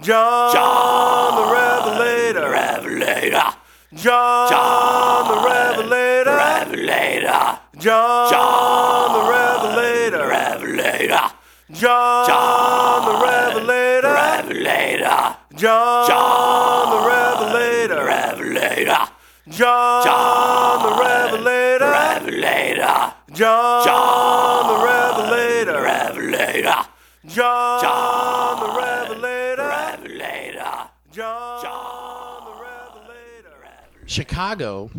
John, the Revelator. The Revelator. John, the Revelator. Revelator. John, the Revelator. Revelator. John, the Revelator. Revelator. John, the Revelator. Revelator. John, the Revelator. Revelator. John, the Revelator. Revelator. John, the Revelator. Revelator. John, the Revelator. Chicago,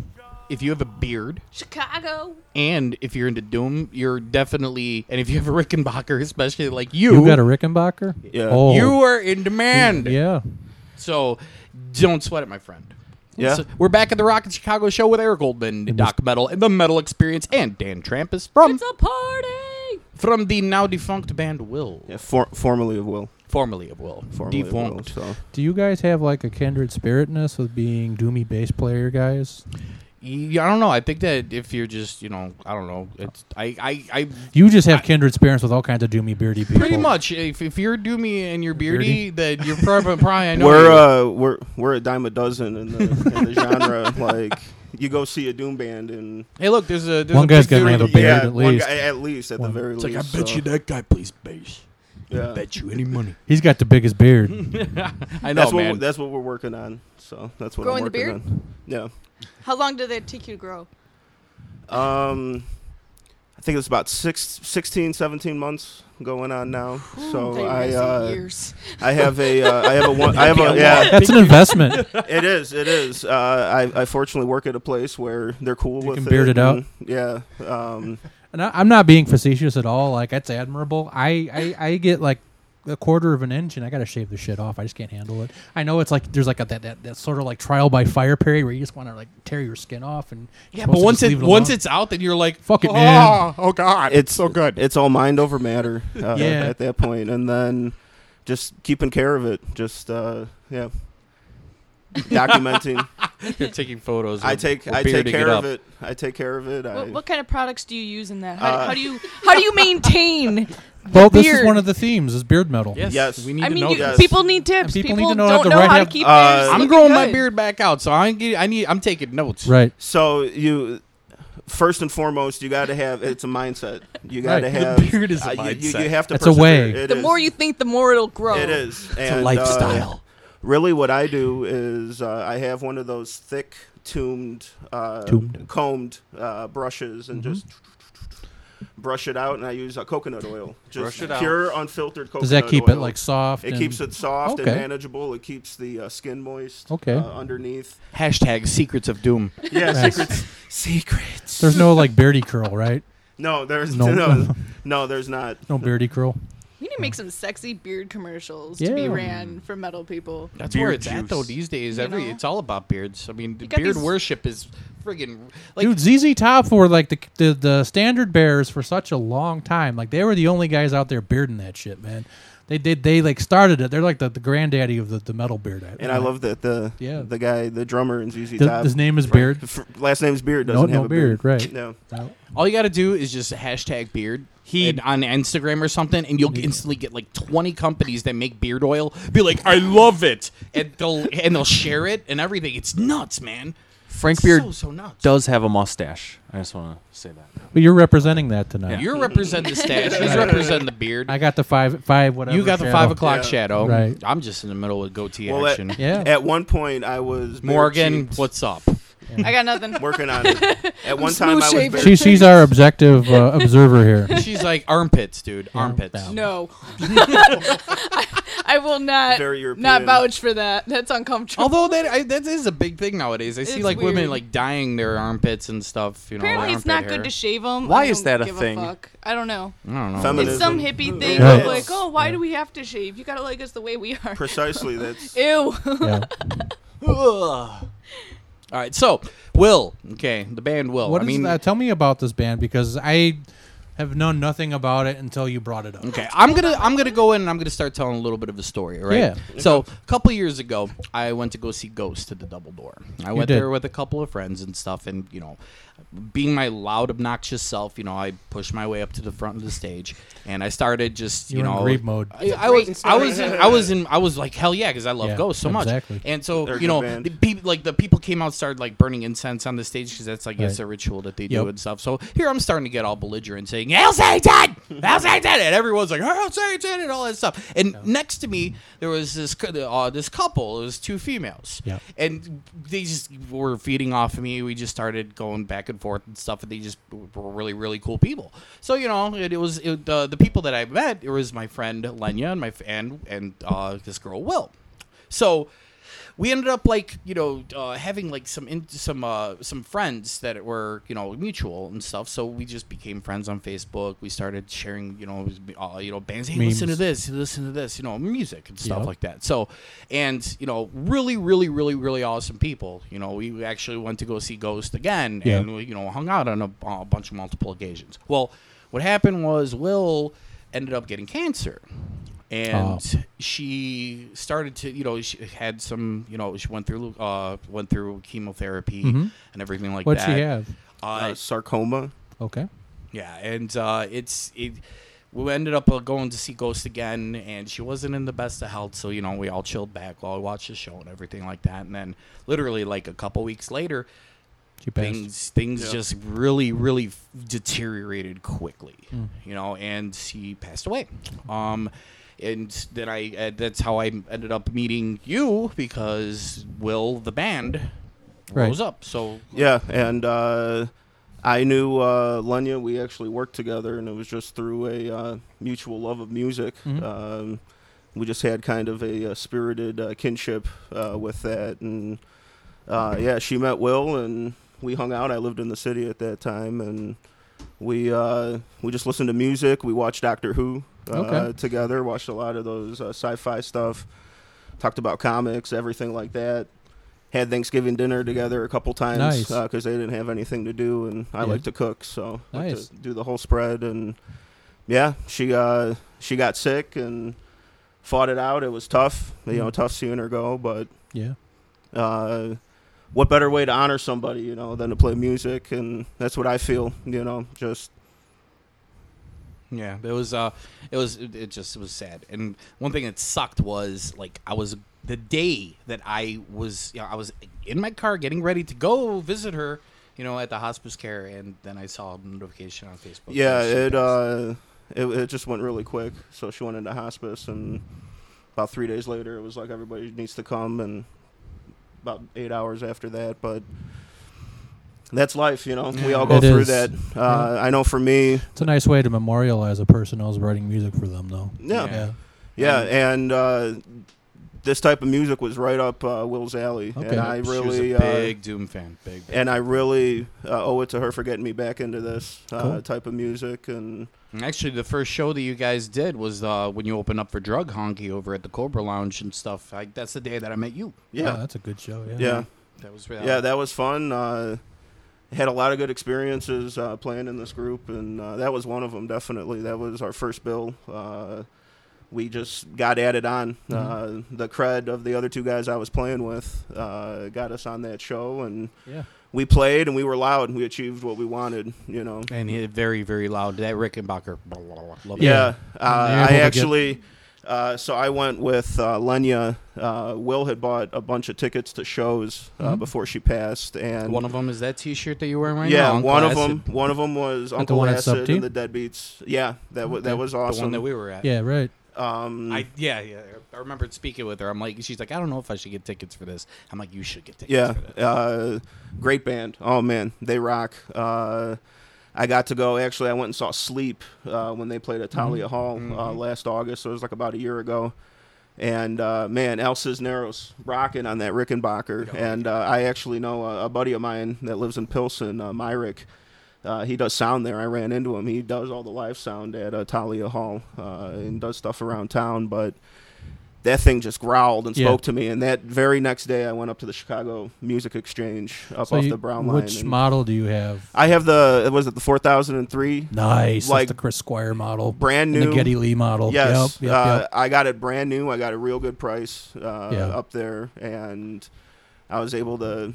if you have a beard, Chicago. and if you're into Doom, you're definitely, and if you have a Rickenbacker, especially like you, You got a Rickenbacker? Yeah. Oh. you are in demand. Yeah. So don't sweat it, my friend. Yeah. So we're back at the Rockin' Chicago show with Eric Goldman, Doc Metal, and the Metal Experience, and Dan Trampus from It's a party. from the now defunct band WIL, Yeah, for, formerly of WIL. Formerly of WIL, Formerly of WIL. defunct. So Do you guys have like a kindred spiritness with being doomy bass player guys? Yeah, I don't know. I think that if you're just, you know, I don't know. It's I, I, I You just have kindred spirits with all kinds of doomy beardy people. pretty much. If, if you're doomy and you're beardy, then you're probably probably I know. we're you. uh we're we're a dime a dozen in the in the genre. Like you go see a doom band and hey, look, there's a there's One a guy's big gotta a beard yeah, at one least. guy, at least at One. the very It's like I least. bet so, you that guy plays bass. Yeah. Bet you any money. He's got the biggest beard. I know, That's what man. we- that's what we're working on. So that's what Growing I'm the working beard? on. Yeah. How long did it take you to grow? Um, I think it's about six, 16, 17 months going on now. so thought you were I, uh, years. I have a, uh, I have a one, I have a, yeah. That's an investment. It is, it is. Uh, I, I fortunately work at a place where they're cool with can it. beard it out? Yeah. Um, And I, I'm not being facetious at all. Like that's admirable. I, I, I get like a quarter of an inch, and I gotta shave the shit off. I just can't handle it. I know it's like there's like a, that, that that sort of like trial by fire period where you just want to like tear your skin off and Yeah, but once it, it once it's out, then you're like, Fuck it, oh, man." Oh God, it's so good. It's all mind over matter. Uh, Yeah. At that point, and then just keeping care of it. Just uh, yeah. Documenting. You're taking photos. I take I take bearding it care of it. I take care of it. I, What, what kind of products do you use in that? How, Uh, how do you how do you maintain? well, the this is one of the themes is beard metal. Yes, Yes. we need I to mean, know you, this. people need tips. People People, need to know don't how to know write how to keep Uh, I'm looking growing my beard back out, so I need, I need, I'm taking notes. Right. So you, first and foremost, you got to have. It's a mindset. You got to Right. The have. beard is a uh, you- you, mindset. you have to. It's a way. It The is. more you think, the more it'll grow. It is. It's and, a uh, lifestyle. Really, what I do is uh, I have one of those thick, tombed, uh, Tombed. combed uh, brushes, and Mhm. just brush it out. And I use uh, coconut oil, just Brush it out. pure, unfiltered coconut oil. Does that keep oil. it like soft? It and- keeps it soft Okay. and manageable. It keeps the uh, skin moist. Okay. Uh, underneath. Hashtag secrets of doom. Yeah, Nice. secrets. Secrets. There's no like beardy curl, right? No, there's No. no, no, no, there's not. No beardy curl. We need to make some sexy beard commercials to be Yeah. ran for metal people. That's Beard where it's at though juice. these days. You Every know? it's all about beards. I mean, You got beard these- worship is friggin' like Dude, ZZ Top were like the, the the standard bearers for such a long time. Like they were the only guys out there bearding that shit, man. They did they like started it. They're like the, the granddaddy of the, the metal beard. And I love that the Yeah. the guy, the drummer in ZZ The- Top. his name is Beard? f- Last name's Beard. No- Doesn't no have a beard. beard, right. No. all you got to do is just hashtag beard. He- and on Instagram or something, and you'll instantly get like twenty companies that make beard oil. Be like, I love it, and they'll and they'll share it and everything. It's nuts, man. Frank It's Beard so, so nuts. does have a mustache. I just want to say that. But you're representing that tonight. You're representing the stash. He's representing the beard. I got the five five whatever. you got the shadow. five o'clock Yeah. shadow. Right. I'm just in the middle of goatee Well, at, action. Yeah. at one point I was Morgan, what's up? I got nothing. working on it. At one time I was smooth shaven. bare She, she's our objective uh, observer here. She's like armpits, dude. Armpits. Yeah. No. I, I will not Very European. not vouch for that. That's uncomfortable. Although that I, that is a big thing nowadays. I see It's like women weird. like dyeing their armpits and stuff. You know, Apparently, it's not hair. good to shave them. Why is that a give thing? fuck. I don't know. I don't know. Feminism. It's some hippie thing Right. of like, oh, why do we have to shave? You gotta like us the way we are. precisely that's Ew. Yeah. Ugh. All right, so WIL, okay, the band WIL. What I is mean, that? Tell me about this band because I have known nothing about it until you brought it up. Okay, I'm gonna I'm gonna go in and I'm gonna start telling a little bit of a story. all Right. Yeah. So a couple years ago, I went to go see Ghost at the Double Door. I You went did. there with a couple of friends and stuff, and you know, being my loud, obnoxious self, you know, I pushed my way up to the front of the stage, and I started just you You were in know, grieve mode. I, I was I was in, I was in I was like hell yeah because I love Yeah, Ghost so much, and so They're you know, the people like the people came out started like burning incense on the stage because that's like it's Right. a ritual that they Yep. do and stuff. So here I'm starting to get all belligerent, saying "Hail Satan, Hail Satan," and everyone's like "Hail Satan" and all that stuff. And next to me there was this cou- uh, this couple. It was two females, Yep. and they just were feeding off of me. We just started going back and forth and stuff, and they just were really really cool people. So you know, it, it was it, uh, the people that I met. It was my friend Lenya and my and and uh, this girl Will. So we ended up like you know uh, having like some in, some uh, some friends that were you know mutual and stuff. So we just became friends on Facebook. We started sharing you know uh, you know bands. Hey, listen to this. Listen to this. You know music and stuff Yep. like that. So and you know really really really really awesome people. You know we actually went to go see Ghost again Yeah. and we you know hung out on a, a bunch of multiple occasions. Well, what happened was Will ended up getting cancer and Oh. she started to you know she had some you know she went through uh went through chemotherapy Mhm. and everything like that. What'd that she have? uh, Uh, sarcoma. Okay. yeah and uh it's it we ended up uh, going to see Ghost again, and she wasn't in the best of health. So you know, we all chilled back while we watched the show and everything like that. And then, literally, like a couple weeks later, She things things Yeah. just really really deteriorated quickly Mm. you know and he passed away um and then i uh, that's how i ended up meeting you because WIL the band Right. rose up so Yeah, and uh, I knew uh, Lenya. We actually worked together, and it was just through a uh, mutual love of music. Mhm. Um, we just had kind of a, uh spirited uh, kinship uh, with that, and uh, yeah, she met Will, and we hung out. I lived in the city at that time, and we uh, we just listened to music. We watched Doctor Who Okay. together. Watched a lot of those uh, sci-fi stuff. Talked about comics, everything like that. Had Thanksgiving dinner together a couple times Nice. because they didn't have anything to do, and I Yeah. like to cook, so I like to do the whole spread. And yeah, she uh, she got sick and fought it out. It was tough, you know, Mm. tough seeing her go, but Yeah. uh, what better way to honor somebody, you know, than to play music? And that's what I feel, you know, just yeah it was uh it was it, it just it was sad and one thing that sucked was like i was the day that i was you know i was in my car getting ready to go visit her you know at the hospice care and then i saw a notification on facebook yeah, it uh, it, it just went really quick. So she went into hospice, and about three days later, it was like everybody needs to come, and about eight hours after that, but. That's life, you know. We all go It through is. that. Uh, I know for me, It's a nice way to memorialize a person who was writing music for them, though. Yeah. Yeah. Yeah, and uh, this type of music was right up uh, Will's alley, Okay. and I She was really a uh, big doom fan big, big and I really uh, owe it to her for getting me back into this uh, Cool. type of music. And And Actually, the first show that you guys did was uh, when you opened up for Drug Honkey over at the Cobra Lounge and stuff. I, that's the day that I met you. yeah, Oh, that's a good show. Yeah. yeah, That was yeah, that was fun. Uh, had a lot of good experiences uh, playing in this group, and uh, that was one of them. Definitely, that was our first bill. Uh, we just got added on. Uh, the cred of the other two guys I was playing with uh, got us on that show, and Yeah. we played and we were loud and we achieved what we wanted. You know. and he very very loud. That Rickenbacker. blah, blah, blah, it. Yeah, uh, I to get- actually. Uh, so I went with uh, Lenya. Uh, Will had bought a bunch of tickets to shows uh, Mhm. before she passed, and One of them is that T-shirt that you're wearing right yeah, now. Uncle one of them. One of them was the Uncle one Acid and the Deadbeats. Yeah, that wa- that Okay. was the awesome. one that we were at. Yeah. Right. um, I yeah yeah. I remembered speaking with her. I'm like, she's like, I don't know if I should get tickets for this. I'm like, you should get tickets. yeah, for this. uh, great band. Oh man, they rock. I got to go. Actually, I went and saw Sleep uh, when they played at Thalia Hall uh, Mhm. last August. So it was like about a year ago. And uh, man, Al Cisneros rocking on that Rickenbacker. And uh, I actually know a, a buddy of mine that lives in Pilsen, uh, Myrick. Uh, he does sound there. I ran into him. He does all the live sound at uh, Thalia Hall uh, and does stuff around town. But that thing just growled and Yeah. spoke to me. And that very next day, I went up to the Chicago Music Exchange up So off you- the Brown Line. Which model do you have? I have the was it the four thousand and three? Nice. like That's the Chris Squire model. brand And new the Geddy Lee model. Yes, Yep, yep, uh, yep. I got it brand new. I got a real good price uh, Yeah. up there, and I was able to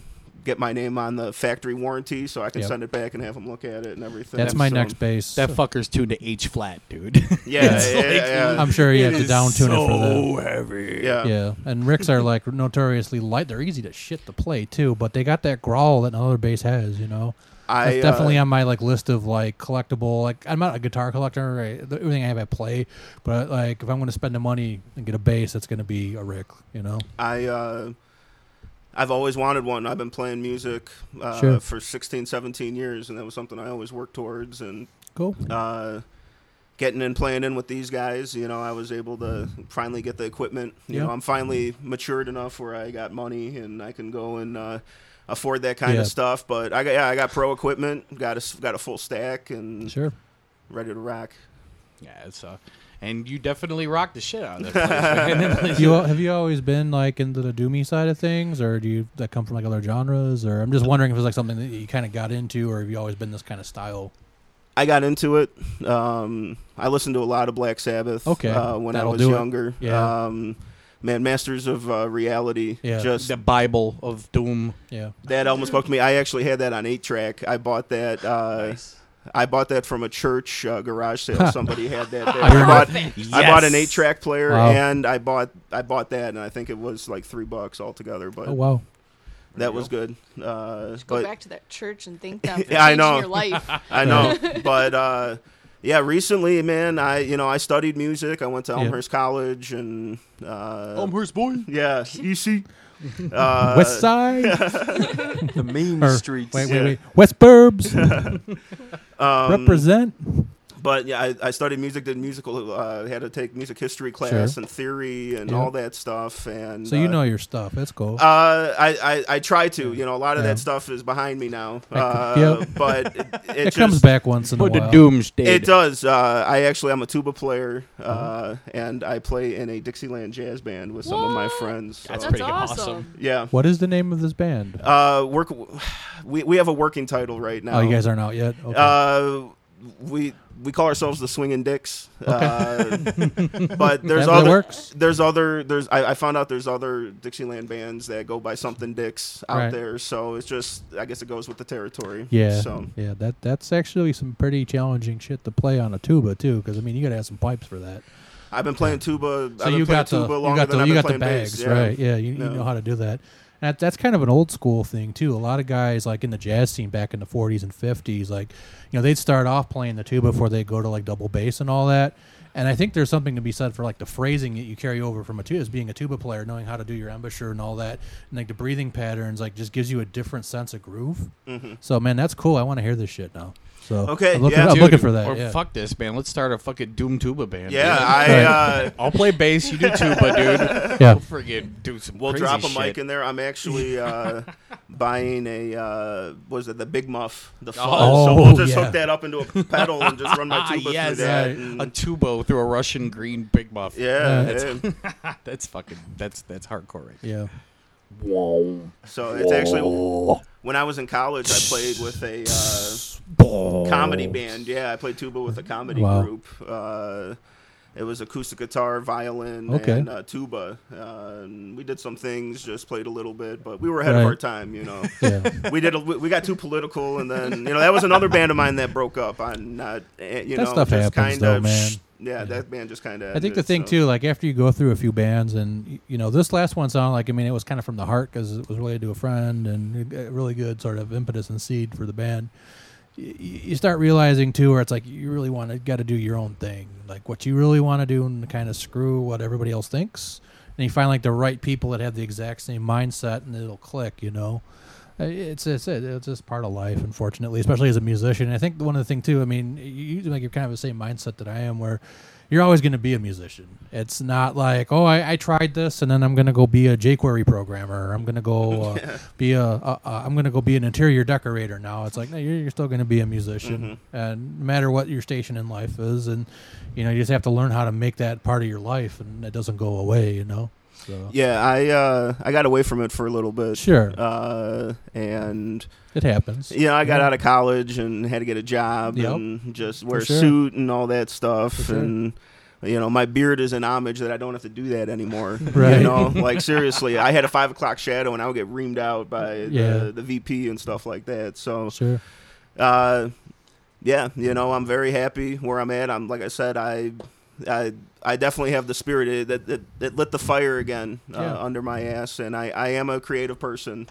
get my name on the factory warranty, so I can Yep. send it back and have them look at it and everything. That's my So- next bass. That fucker's tuned to H flat, dude. Yeah, It's yeah, like- yeah. I'm sure you have to down tune it for so that. heavy. Yeah. Yeah, and Ricks are like notoriously light. They're easy to shit to play too, but they got that growl that another bass has. You know, I, That's definitely uh, on my like list of like collectible. Like I'm not a guitar collector. Right? The- Everything I have, I play. But like if I'm going to spend the money and get a bass, it's going to be a Rick. You know. I uh, I've always wanted one. I've been playing music uh, Sure. for 16, 17 years, and that was something I always worked towards. And Cool. uh, getting in, playing in with these guys, you know, I was able to finally get the equipment. You Yeah. know, I'm finally matured enough where I got money and I can go and uh, afford that kind Yeah. of stuff. But I got yeah, I got pro equipment, got a s- got a full stack, and Sure. ready to rock. Yeah, it's uh, and you definitely rock the shit out of that place. you have you always been like into the doomy side of things, or do you that come from like other genres? Or I'm just wondering if it's like something that you kind of got into, or have you always been this kind of style? I got into it. Um, I listened to a lot of Black Sabbath. Okay, uh, when I that'll was do it. younger. Yeah. Um, man, Masters of uh, Reality. Yeah. Just the Bible of Doom. Yeah. that album spoke to me. I actually had that on eight track. I bought that. Uh, I bought that from a church uh, garage sale. Somebody had that. There. I I, bought, that. I bought an eight track player Wow. and I bought I bought that and I think it was like three bucks altogether. But Oh wow. that was good. Uh, Go but back to that church and thank them for Yeah, I know. your life. I know, but uh, yeah, recently, man, I you know I studied music. I went to Yeah. Elmhurst College and uh, Elmhurst boy. yeah, EC. Uh, West Side, the main Or- streets. Wait, wait, Yeah. wait. West Burbs. um, Represent. But yeah, I, I studied music, did musical, uh, had to take music history class Sure. and theory and Yeah. all that stuff. And So you uh, know your stuff. That's cool. Uh, I, I I try to. You know, a lot of Yeah. that stuff is behind me now. That Uh, co- yeah. But it, it, it just, comes back once in a Put the while. doomsday. It does. Uh, I actually I'm a tuba player, uh, Uh-huh. and I play in a Dixieland jazz band with some of my What? friends. That's so- pretty awesome. awesome. yeah. What is the name of this band? Uh, work. We we have a working title right now. Oh, you guys aren't out yet. Okay. Uh, we we call ourselves the Swinging Dicks. Uh, but there's That other works. there's other there's I, I found out there's other Dixieland bands that go by something Dicks out Right. there. So it's just I guess it goes with the territory. yeah. So Yeah. That that's actually some pretty challenging shit to play on a tuba too, because I mean you got to have some pipes for that. I've been playing tuba. So you got the tuba you got than the I've you been got the bags, bass. right? Yeah, you, you No. know how to do that. That, that's kind of an old school thing too. A lot of guys like in the jazz scene back in the 40s and 50s, like you know they'd start off playing the tuba before they go to like double bass and all that. And I think there's something to be said for like the phrasing that you carry over from a tuba as being a tuba player, knowing how to do your embouchure and all that, and like the breathing patterns, like just gives you a different sense of groove. Mhm. So man, that's cool. I want to hear this shit now. So Okay, I'm looking, yeah. I'm Dude, looking for that. Or yeah. fuck this, man. Let's start a fucking Doom tuba band. Yeah, dude. I. Uh, I'll play bass. You do tuba, dude. Yeah. We'll friggin' do some. We'll crazy drop a shit. mic in there. I'm actually uh, buying a uh, was it the Big Muff, the fuzz. Oh, so we'll just yeah. hook that up into a pedal and just run my tuba yes, through that. right. and- a tubo through a Russian green big muff. yeah, That's, yeah. that's fucking. That's that's hardcore. Right yeah. Whoa. So it's actually when I was in college, I played with a uh, comedy band. Yeah, I played tuba with a comedy Wow. group. Uh, it was acoustic guitar, violin, Okay. and uh, tuba. Uh, and we did some things, just played a little bit, but we were ahead Right. of our time, you know. Yeah. we did. A, we got too political, and then you know that was another band of mine that broke up. On not, eh, you That know, stuff just kind of, man. Yeah, that band just kind of. I think the thing too, like after you go through a few bands, and you know, this last one sounded like I mean, it was kind of from the heart because it was related to a friend and a really good sort of impetus and seed for the band. Y- You start realizing too, where it's like you really want to got to do your own thing, like what you really want to do, and kind of screw what everybody else thinks. And you find like the right people that have the exact same mindset, and it'll click. You know, it's it's it's just part of life, unfortunately, especially as a musician. And I think one of the thing too, I mean, you like you're kind of the same mindset that I am, where you're always going to be a musician. It's not like, oh, I, I tried this and then I'm going to go be a jQuery programmer. I'm going to go uh, Yeah. be a, a, a I'm going to go be an interior decorator. Now it's like, no, you're, you're still going to be a musician, and no matter what your station in life is, and you know, you just have to learn how to make that part of your life, and it doesn't go away. You know. So Yeah, I uh, I got away from it for a little bit. Sure. Uh, and It happens. You know, I got Yeah. out of college and had to get a job Yep. and just wear sure. a suit and all that stuff. Sure. And you know, my beard is an homage that I don't have to do that anymore. Right. You know, like seriously, I had a five o'clock shadow and I would get reamed out by Yeah. the, the VP and stuff like that. So Sure. uh, yeah, you know, I'm very happy where I'm at. I'm like I said, I, I, I definitely have the spirit that that, that lit the fire again uh, Yeah. under my ass, and I, I am a creative person.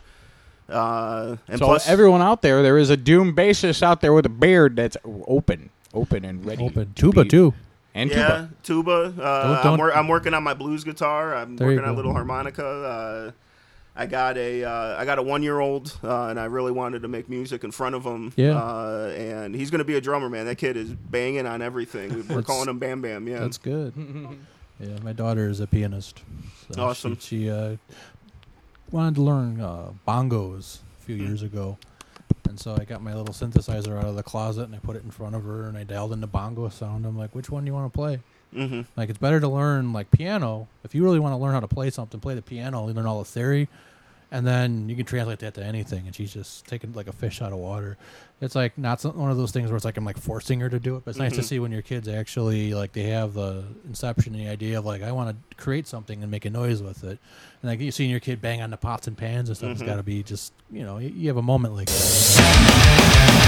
Uh, and so plus, everyone out there, there is a doom bassist out there with a beard that's open, open and ready. Open. to Tuba be- too. and yeah, tuba. tuba. Uh, Don't- I'm, wor- I'm working on my blues guitar. I'm There working on a little harmonica. I got a uh, I got a one year old, uh, and I really wanted to make music in front of him. Yeah. Uh, and he's going to be a drummer, man. That kid is banging on everything. We're calling him Bam Bam. Yeah. That's good. yeah, my daughter is a pianist. So Awesome. She, she uh, wanted to learn uh, bongos a few years ago. And so I got my little synthesizer out of the closet and I put it in front of her and I dialed in the bongo sound. I'm like, which one do you want to play? Mhm. Like, it's better to learn like piano. If you really want to learn how to play something, play the piano, you learn all the theory, and then you can translate that to anything. And she's just taking like a fish out of water. It's like not some, one of those things where it's like I'm like forcing her to do it, but it's nice to Mhm. see when your kids actually like they have the inception and the idea of like I want to create something and make a noise with it. And like you seeing your kid bang on the pots and pans and stuff, it's Mhm. got to be just you know you, you have a moment like that.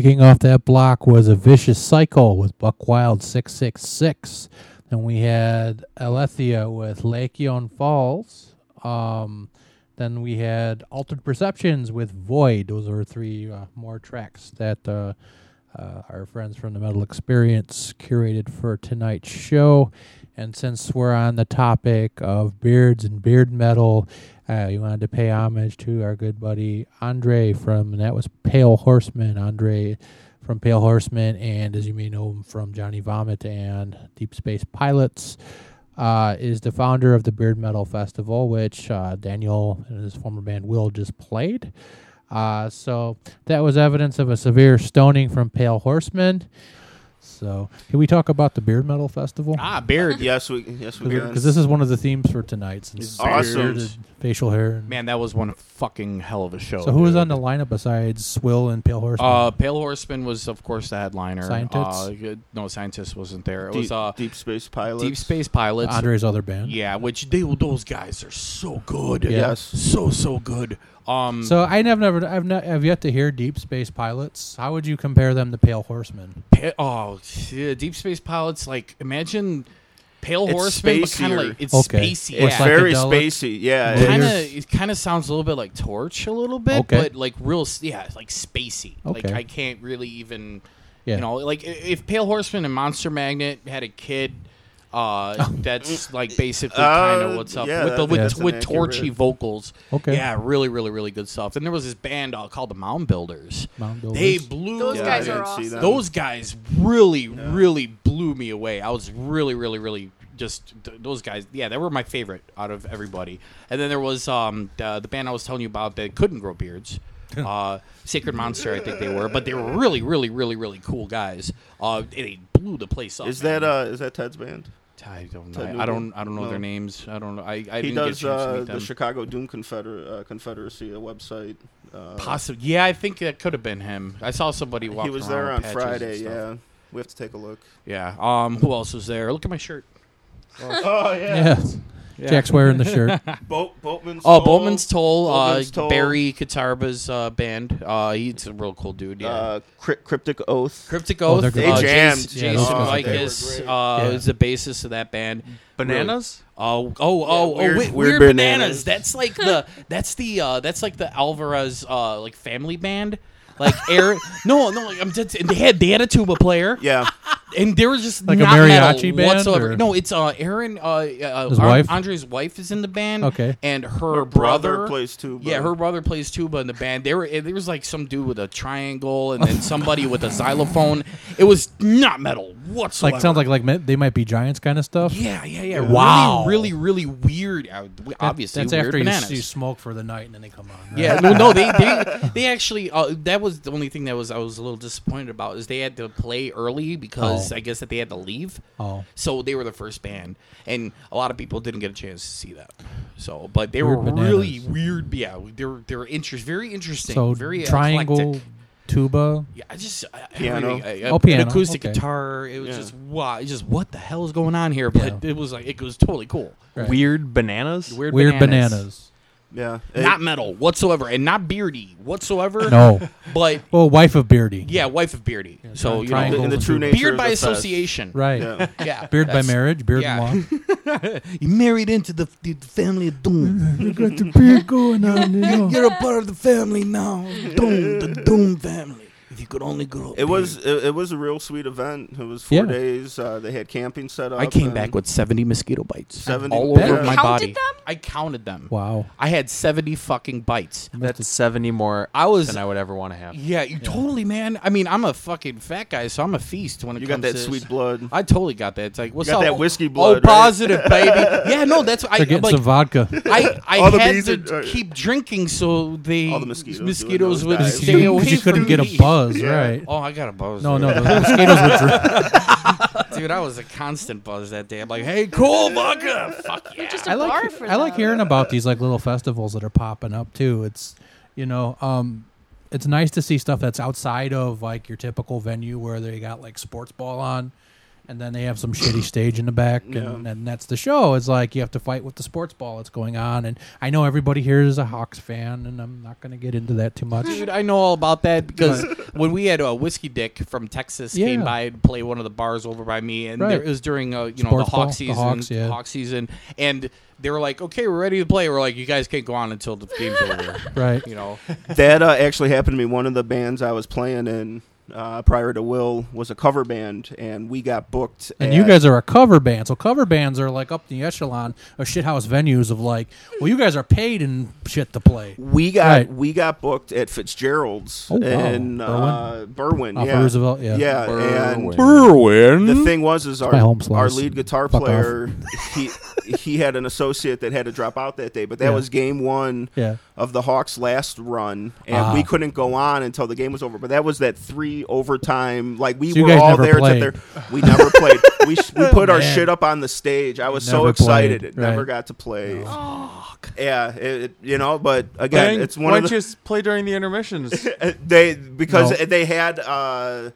Kicking off that block was a vicious cycle with Buckwild six six six. Then we had Alethia with Lykaion Falls. Um, then we had Altered Perceptions with Void. Those are three uh, more tracks that uh, uh, our friends from the Metal Experience curated for tonight's show. And since we're on the topic of beards and beard metal, uh, wanted to pay homage to our good buddy Andre from, that was Pale Horseman. Andre from Pale Horseman, and as you may know him from Johnny Vomit and Deep Space Pilots, uh, is the founder of the Beard Metal Festival, which uh, Daniel and his former band WIL just played. Uh, so that was evidence of a severe stoning from Pale Horseman. So, can we talk about the Beard Metal Festival? Ah, beard. yes, we yes we can. Because this is one of the themes for tonight. Since It's awesome. bearded facial hair. Man, that was one fucking hell of a show. So, who was dude. on the lineup besides Swill and Pale Horseman? Uh, Pale Horseman was, of course, the headliner. Scientists? Uh, good- no, Scientist wasn't there. It Deep, was uh, Deep Space Pilots. Deep Space Pilots. Andre's other band. Yeah, which they those guys are so good. Yeah. Yes. so so good. Um, So I have never, I've not, I've yet to hear Deep Space Pilots. How would you compare them to Pale Horseman? Pa- oh, yeah, Deep Space Pilots. Like, imagine Pale It's Horseman, but kind of spacier. like it's Okay. spacey. It's yeah. very Psychedelic. spacey. Yeah. Well, kind it's- of it kind of sounds a little bit like Torch a little bit, Okay. but like real s- yeah, like spacey. Like Okay. I can't really even Yeah. you know, like i- if Pale Horseman and Monster Magnet had a kid uh, that's like basically kind Uh, of what's up yeah, with the with, that's an with accurate- torchy vocals. Okay. yeah, really, really, really good stuff. And there was this band uh, called the Mound Builders. Mound They blew Those Yeah, guys are didn't see awesome. them. those guys really, really blew me away. I was really, really, really just th- those guys. Yeah, they were my favorite out of everybody. And then there was um the, the band I was telling you about that couldn't grow beards. uh, Sacred Monster, I think they were, but they were really, really, really, really cool guys. Uh, they blew the place up. Is that man. uh is that Ted's band? I don't know. I don't. I don't know No. their names. I don't know. I, I he didn't does get a chance to uh, meet the. Chicago Doom Confeder- uh, Confederacy, a website. Uh, Possibly. Yeah, I think that could have been him. I saw somebody walking he was there on Friday. Yeah, we have to take a look. Yeah. Um. Who else was there? Look at my shirt. Oh Yeah. Jack's wearing the shirt. Boat, Boatman's Oh, Toll. Boatman's Toll. Boatman's uh, Toll. Barry Katarba's uh, band. Uh, he's a real cool dude. Yeah. Uh, Cryp- Cryptic Oath. Cryptic Oh, Oath. they're They uh, jammed. Jason, Yeah, Jason guys are Vikas great. uh, Yeah. is the bassist of that band. Bananas? Oh, oh, oh, weird- oh, weird, weird weird bananas. bananas. That's like the that's the uh that's like the Alvarez uh like family band. Like Aaron, no, no, like I'm just, and they had they had a tuba player, Yeah, and they were just Like a not mariachi metal band, whatsoever. or- No, it's uh Aaron, uh, uh His Ar- wife? Andre's wife is in the band. Okay. and her, her brother, brother plays tuba. Yeah, her brother plays tuba in the band. There were there was like some dude with a triangle, and then somebody with a xylophone. It was not metal whatsoever. like sounds like like me- they might be giants kind of stuff. yeah, yeah, yeah. Wow. really, really, really weird. Uh, obviously, that's weird after you, bananas. s- you smoke for the night and then they come on. right? Yeah, no, no, they they, they actually uh, that was the only thing that was I was a little disappointed about is they had to play early because Oh. I guess that they had to leave. Oh. So they were the first band, and a lot of people didn't get a chance to see that. So, but they Weird were bananas. really weird. Yeah, they were they were interest very interesting. So very triangle, eclectic. tuba. Yeah, I just I- Piano. everything, I- Oh, an piano, acoustic okay. guitar. It was Yeah. just wow. It's just what the hell is going on here? But Yeah. it was like it was totally cool. Right. Weird bananas? Weird, Weird bananas. Bananas. yeah. Not metal whatsoever, and not beardy whatsoever. No. but Well, wife of Beardy. yeah, wife of beardy. so you triangle. know, in the true tuba. nature beard by the fest. association. Right. Yeah. Yeah, Beard by marriage, beard yeah. in law. You married into the, the family of Doom. you got the beard going on. You know. You're a part of the family now. Doom, the Doom family. If you could only grow. It was it, it was a real sweet event. It was four Yeah. days. Uh, they had camping set up. I came and back with 70 mosquito bites. 70 all Yeah. over my Counted body. them? I counted them. Wow. I had 70 fucking bites. That's 70 more I was than I would ever want to have. Yeah, you totally, man. I mean, I'm a fucking fat guy, so I'm a feast when it You got comes that to sweet blood. I totally got that. It's like, what's got up? that whiskey Oh, blood, right? positive, baby. Yeah, no, that's I They're getting like. some vodka. I, I All the had bees to are- are- keep drinking so the, All the mosquitoes doing mosquitoes those would dives. stay away Because you couldn't from get a me. Buzz, Yeah. right? Oh, I got a buzz. No, no, dude. the mosquitoes would drink. dude, I was a constant buzz that day. I'm like, hey, cool vodka. Fuck yeah. Just a I bar like for I like them. hearing about these like little festivals that are popping up too. It's you know, um it's nice to see stuff that's outside of like your typical venue where they got like sports ball on and then they have some shitty stage in the back, and, and that's the show. It's like you have to fight with the sports ball that's going on, and I know everybody here is a Hawks fan, and I'm not going to get into that too much. Dude, I know all about that because when we had a whiskey dick from Texas came by and play one of the bars over by me, and Right. there, it was during uh, you know the Hawk ball, the season, Hawks, yeah. Hawk season, and they were like, "Okay, we're ready to play." We're like, "You guys can't go on until the game's over." Right. You know. that uh, actually happened to me. One of the bands I was playing in uh, prior to WIL was a cover band, and we got booked. And at- you guys are a cover band, so cover bands are like up the echelon of shithouse venues of like, well, you guys are paid and shit to play. We got Right. we got booked at Fitzgerald's Oh, wow. in uh, Berwyn. Off yeah. Roosevelt, yeah. yeah. And Berwyn. The thing was, is our, our lead guitar Fuck off. player, he he had an associate that had to drop out that day, but that Yeah. was game one Yeah. of the Hawks' last run, and Ah. we couldn't go on until the game was over. But that was that three overtime. Like we So you were guys all never there. to their, we never played. We sh- we put our Man. shit up on the stage. I was so Never excited. played, It never right. got to play. Yeah, it, it- you know, but again, Dang, it's one why of don't the you just play during the intermissions? they because No. they had uh,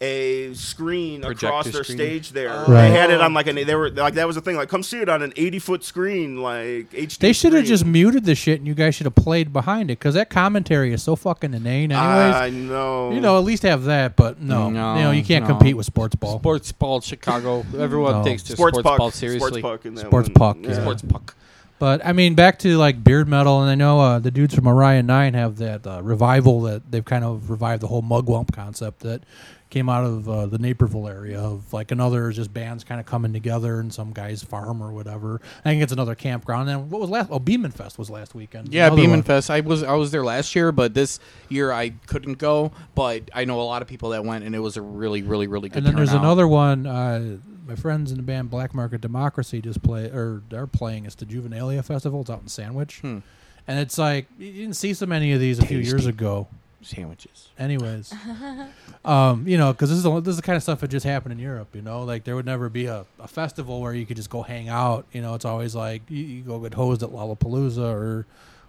a screen across their screen. stage there. Right. They had it on like an they were like that was the thing like come see it on an eighty foot screen like HD. They should have just muted the shit, and you guys should have played behind it because that commentary is so fucking inane. Anyways, I know. You know, at least have that, but no, No, you know, you can't no. compete with sports ball. Sports ball, Chicago. Everyone No. takes the Sports sports, puck. ball Sports puck in that Sports one. puck, Yeah. yeah. Sports puck. But I mean, back to like beard metal, and I know uh, the dudes from Orion Nine have that uh, revival that they've kind of revived the whole mugwump concept that came out of uh, the Naperville area of like another just bands kind of coming together and some guy's farm or whatever. I think it's another campground. And what was last? Oh, Beeman Fest was last weekend. Yeah, Another Beeman one. Fest. I was I was there last year, but this year I couldn't go. But I know a lot of people that went, and it was a really, really, really good. And then there's another one. My friends in the band Black Market Democracy just play, or they're playing. It's the Juvenalia Festival. It's out in Sandwich, Hmm. and it's like you didn't see so many of these a few years ago. sandwiches. Anyways, um, you know, because this is the, this is the kind of stuff that just happened in Europe. You know, like there would never be a, a festival where you could just go hang out. You know, it's always like you, you go get hosed at Lollapalooza or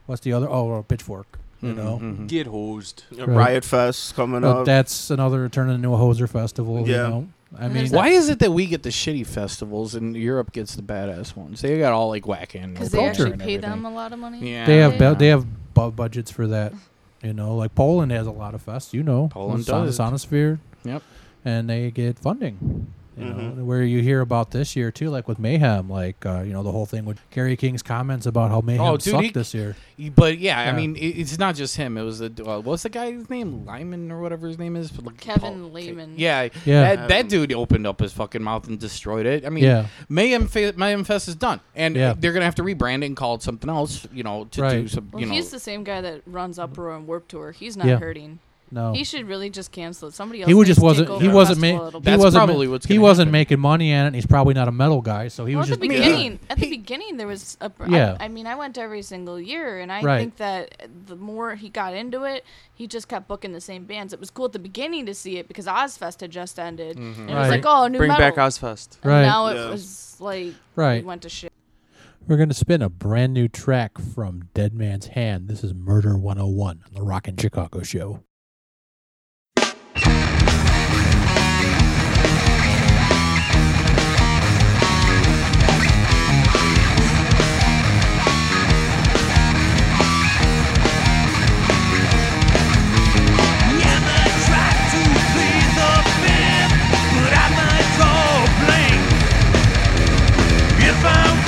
what's the other? Oh, or Pitchfork. You know, Get hosed. Yeah, Riot Fest coming But up. that's another turning into a hoser festival. You Yeah. know? I mean, Why is it that we get the shitty festivals and Europe gets the badass ones? They got all like whack in Because culture they actually and pay everything. them a lot of money. Yeah, they have yeah. bu- they have bu- budgets for that. You know, like Poland has a lot of fests. You know, Poland Son- does. Sonisphere. Yep. and they get funding. You know, Mhm. where you hear about this year too, like with Mayhem, like uh, you know the whole thing with Kerry King's comments about how Mayhem Oh, dude, sucked he- this year. But yeah, Yeah. I mean, it, it's not just him. It was the uh, what's the guy's name, Lyman or whatever his name is. Like, Kevin Paul- Lehman. Yeah, Yeah. That, that dude opened up his fucking mouth and destroyed it. I mean, Yeah. Mayhem Fe- Mayhem Fest is done, and Yeah. they're gonna have to rebrand it and call it something else. You know, to do Right. some. Well, You know, he's the same guy that runs Uproar and Warp Tour. He's not Yeah. hurting. No. He should really just cancel it. Somebody else. He would needs just to take wasn't. over He the wasn't. festival a little he bit. That's wasn't. probably ma- what's he gonna wasn't happen. making money on it. and He's probably not a metal guy, so he well, was at just the yeah. beginning, at the beginning, there was a. I- Yeah. I, mean, I went every single year, and I Right. think that the more he got into it, he just kept booking the same bands. It was cool at the beginning to see it because Ozzfest had just ended, and it was Right. like, oh, new Bring metal. back Ozzfest. And Right. now it Yeah. was like, Right. it went to shit. We're gonna spin a brand new track from Dead Man's Hand. This is Murder 101 on the Rockin' Chicago Show. Two wrong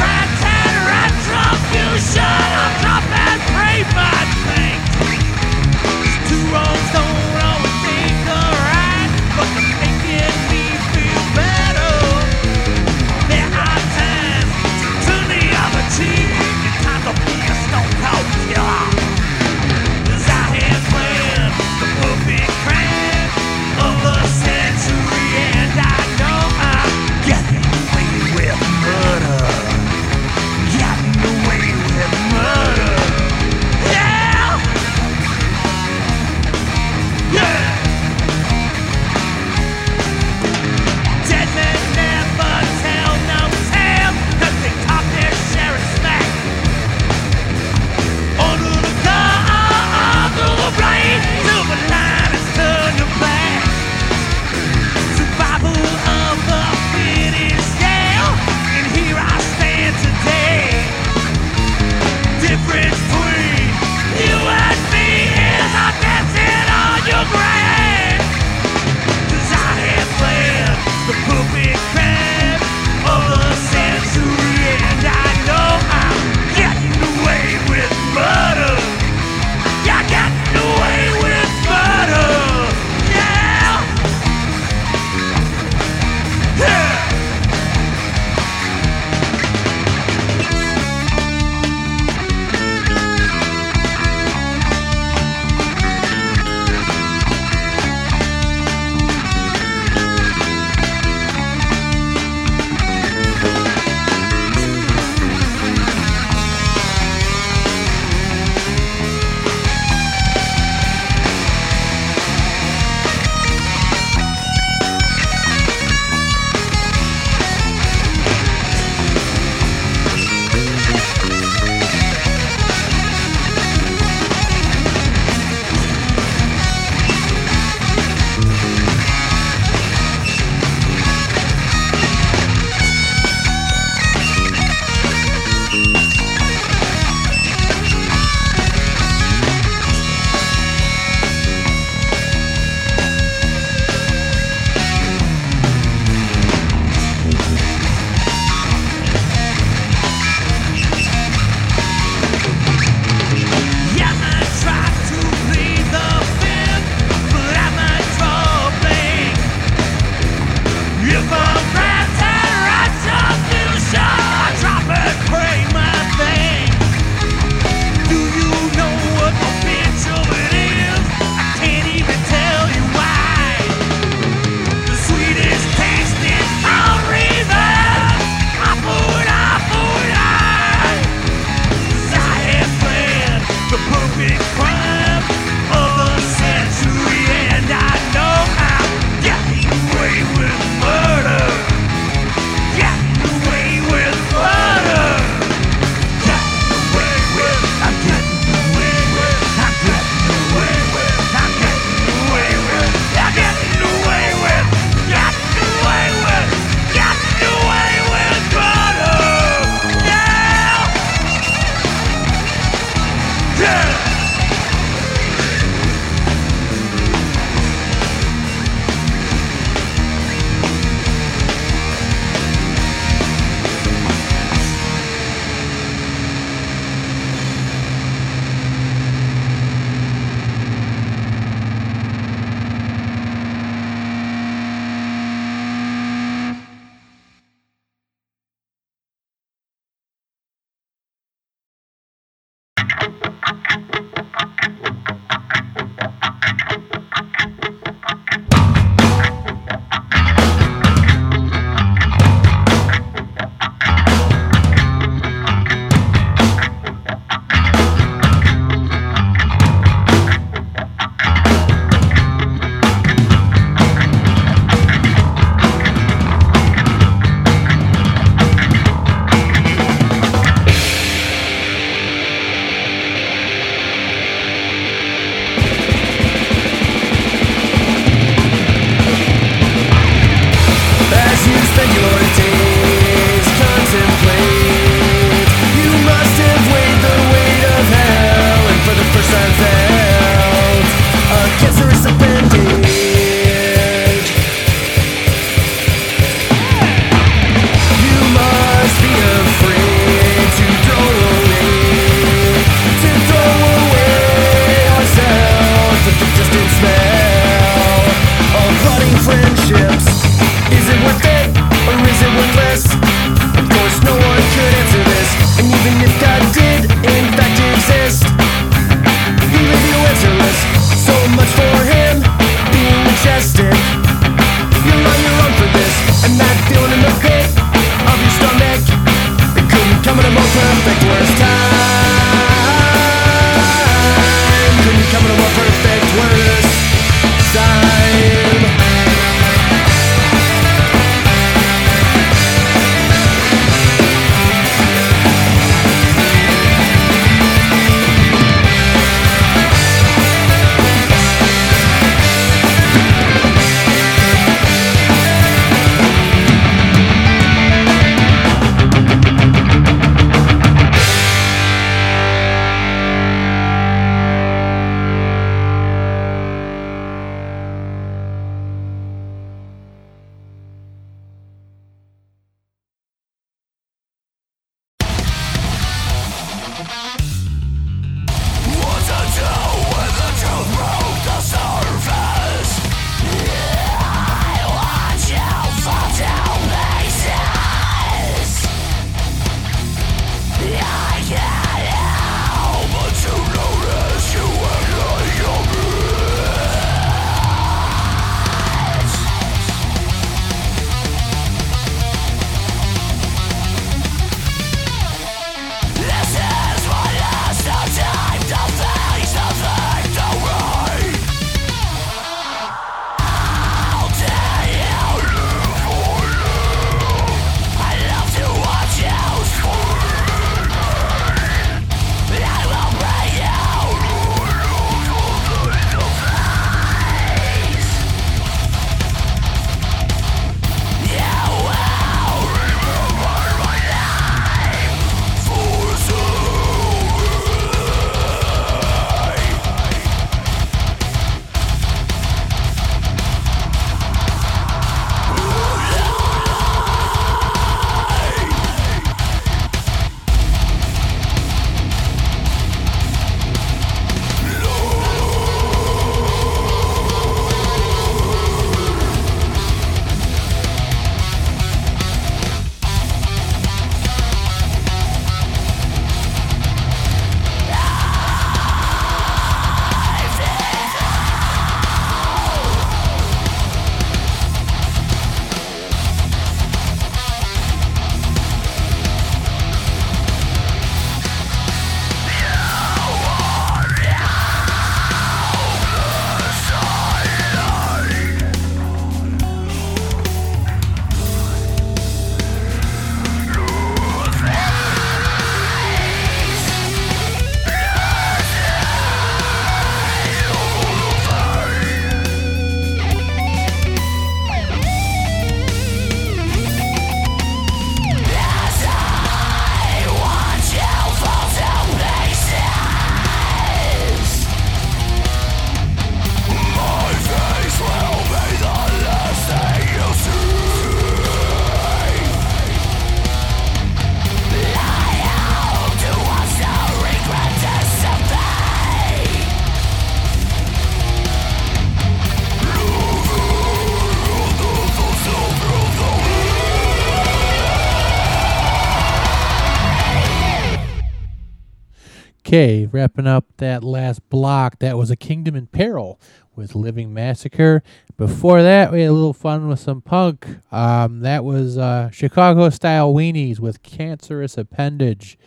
Okay, wrapping up that last block. That was a Kingdom in Peril with Living Massacre. Before that, we had a little fun with some punk. Um, that was uh, Chicago style weenies with Cancerous Appendage.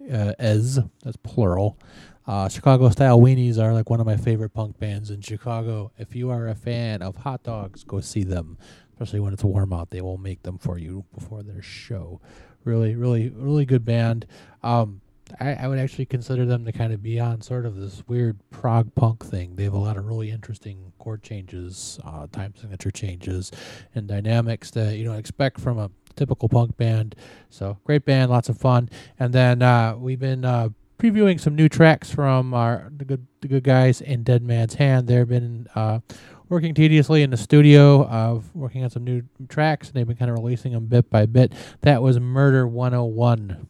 Uh, as that's plural. Uh, Chicago style weenies are like one of my favorite punk bands in Chicago. If you are a fan of hot dogs, go see them. Especially when it's warm out, they will make them for you before their show. Really, really, really good band. Um, I, I would actually consider them to kind of be on sort of this weird prog punk thing. They have a lot of really interesting chord changes, uh, time signature changes, and dynamics that you don't expect from a typical punk band. So great band, lots of fun. And then uh, we've been uh, previewing some new tracks from our the good the good guys in Dead Man's Hand. They've been uh, working tediously in the studio, uh, working on some new tracks, and they've been kind of releasing them bit by bit. That was Murder 101.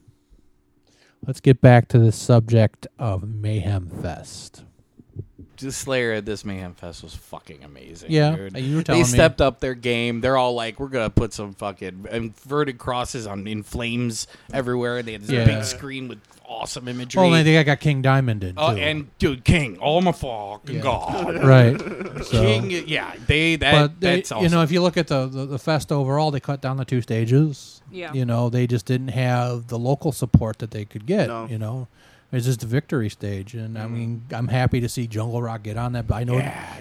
Let's get back to the subject of Mayhem Fest. The Slayer at this Mayhem Fest was fucking amazing. Yeah, dude. you were they me. stepped up their game. They're all like, we're gonna put some fucking inverted crosses on in flames everywhere. They had this Yeah. big screen with awesome imagery. Well, and they got King Diamond in uh, too. Oh, and dude, King, oh my fucking god, Right. So- King, yeah, they that but they, that's awesome. you know, if you look at the, the the fest overall, they cut down the two stages. Yeah. You know, they just didn't have the local support that they could get. No. You know, it's just the victory stage, and I mean, I'm happy to see Jungle Rot get on that. But I know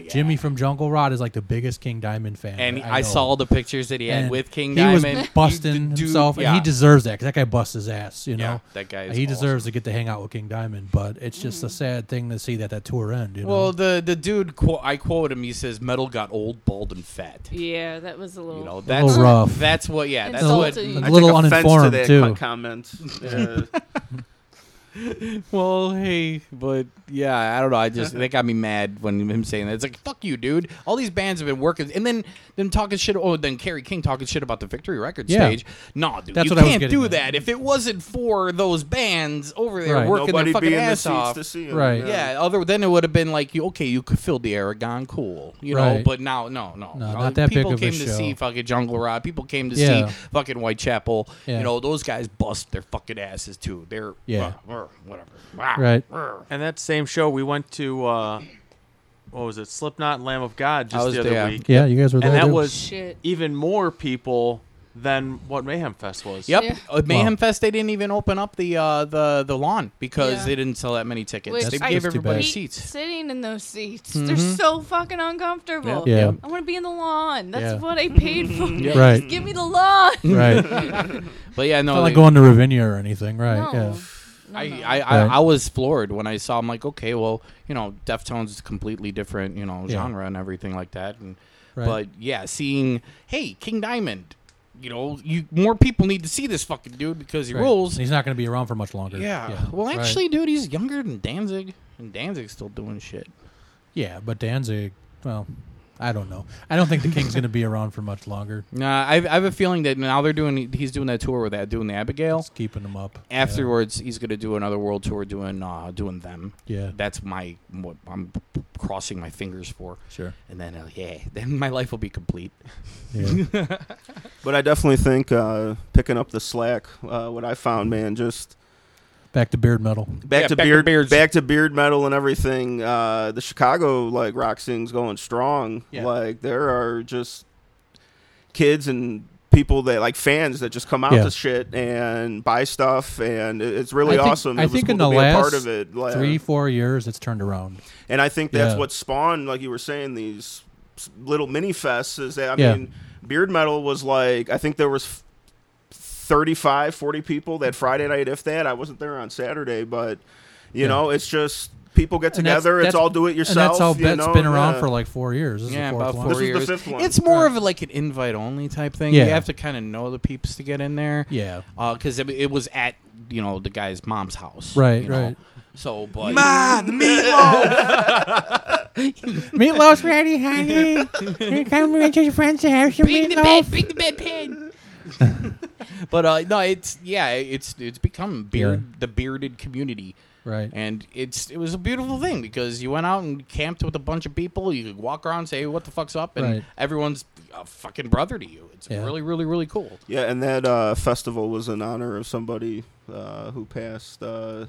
Jimmy from Jungle Rot is like the biggest King Diamond fan. and that I, know. saw the pictures that he had And with King he Diamond. was busting Dude, himself, and he deserves that because that guy busts his ass. You know, Yeah, that guy is he deserves to get to hang out with King Diamond. But it's just a sad thing to see that that tour end. You know, Well, the the dude, quote, I quote him. He says, "Metal got old, bald, and fat." Yeah, that was a little. You know, little that's rough. That's what. Yeah, that's Insulting. what. I A little take offense uninformed, to that too. comment. Uh, well, hey, but yeah, I don't know. I just that got me mad when him saying that. It's like fuck you, dude. All these bands have been working, and then them talking shit. Oh, then Kerry King talking shit about the Victory Records Yeah. stage. No, dude, That's you what I can't getting do at. that. If it wasn't for those bands over there Right. working Nobody'd their fucking be in the ass seats off, to see 'em, Right. Yeah, other then it would have been like, okay, you could fill the Aragon, cool, you know. Right. But now, no, no, No, Uh, not that big People of a came to show. see fucking Jungle Rot. People came to Yeah. see fucking Whitechapel. Yeah. You know, those guys bust their fucking asses too. They're Yeah. uh, whatever. Right. And that same show, we went to uh, what was it, Slipknot, and Lamb of God, I just was the other there. week. Yeah, you guys were there. and that too. was Shit. even more people than what Mayhem Fest was. Yep, Yeah. uh, Mayhem Wow. Fest. They didn't even open up the uh, the the lawn because Yeah. they didn't sell that many tickets. Which they I gave That's too everybody bad. hate seats. Sitting in those seats, they're Mhm. so fucking uncomfortable. Yeah. I want to be in the lawn. That's Yeah. what I paid for. Yeah. Right. Just give me the lawn. right. But yeah, no, Not like they- going to Ravinia or anything, right? No. Yeah. I, No, no. I, I, Right. I was floored when I saw. I'm like, okay, well, you know, Deftones is a completely different, you know, Yeah. genre and everything like that. And Right. but yeah, seeing, hey, King Diamond, you know, you more people need to see this fucking dude because he Right. rules. He's not going to be around for much longer. Yeah. Well, Right. actually, dude, he's younger than Danzig, and Danzig's still doing shit. Yeah, but Danzig, well, I don't know. I don't think the King's going to be around for much longer. Nah, I, I have a feeling that now they're doing. He's doing that tour with that, doing the Abigail. It's keeping him up. Afterwards, he's going to do another world tour, doing uh, doing them. Yeah. That's my what I'm crossing my fingers for. Sure. And then uh, yeah, then my life will be complete. Yeah. but I definitely think uh, picking up the slack. Uh, what I found, man, just Back to beard metal. back Yeah, to back to beard, beards. back to beard metal and everything. Uh, the Chicago like rock scene's going strong. Yeah. Like there are just kids and people that like fans that just come out Yeah. to shit and buy stuff, and it's really I think, awesome. I It was think cool in the be a part last of it. Like, three, four years, it's turned around. and I think that's Yeah. what spawned, like you were saying, these little mini fests. Is that I Yeah. mean, beard metal was like I think there was. F- 35 40 people that friday night if that i wasn't there on saturday but you Yeah. know it's just people get And that's- together it's all do it yourself And that's how you it's know, been around yeah. for like four years. This yeah, about four This years. It's more of like an invite only type thing. Yeah. You have to kind of know the peeps to get in there. Yeah. Uh, because it, it was at you know the guy's mom's house. Right, you know? right. So, but Ma, the meatloaf. Meatloaf's ready, honey. Come with your friends to have some Bring the bed, bring the bedpan. but uh, no, it's yeah, it's it's become beard the bearded community. Right. And it's it was a beautiful thing because you went out and camped with a bunch of people. You could walk around, and say what the fuck's up, and Right. everyone's a fucking brother to you. It's Yeah. really, really, really cool. yeah and that uh, festival was in honor of somebody uh, who passed uh,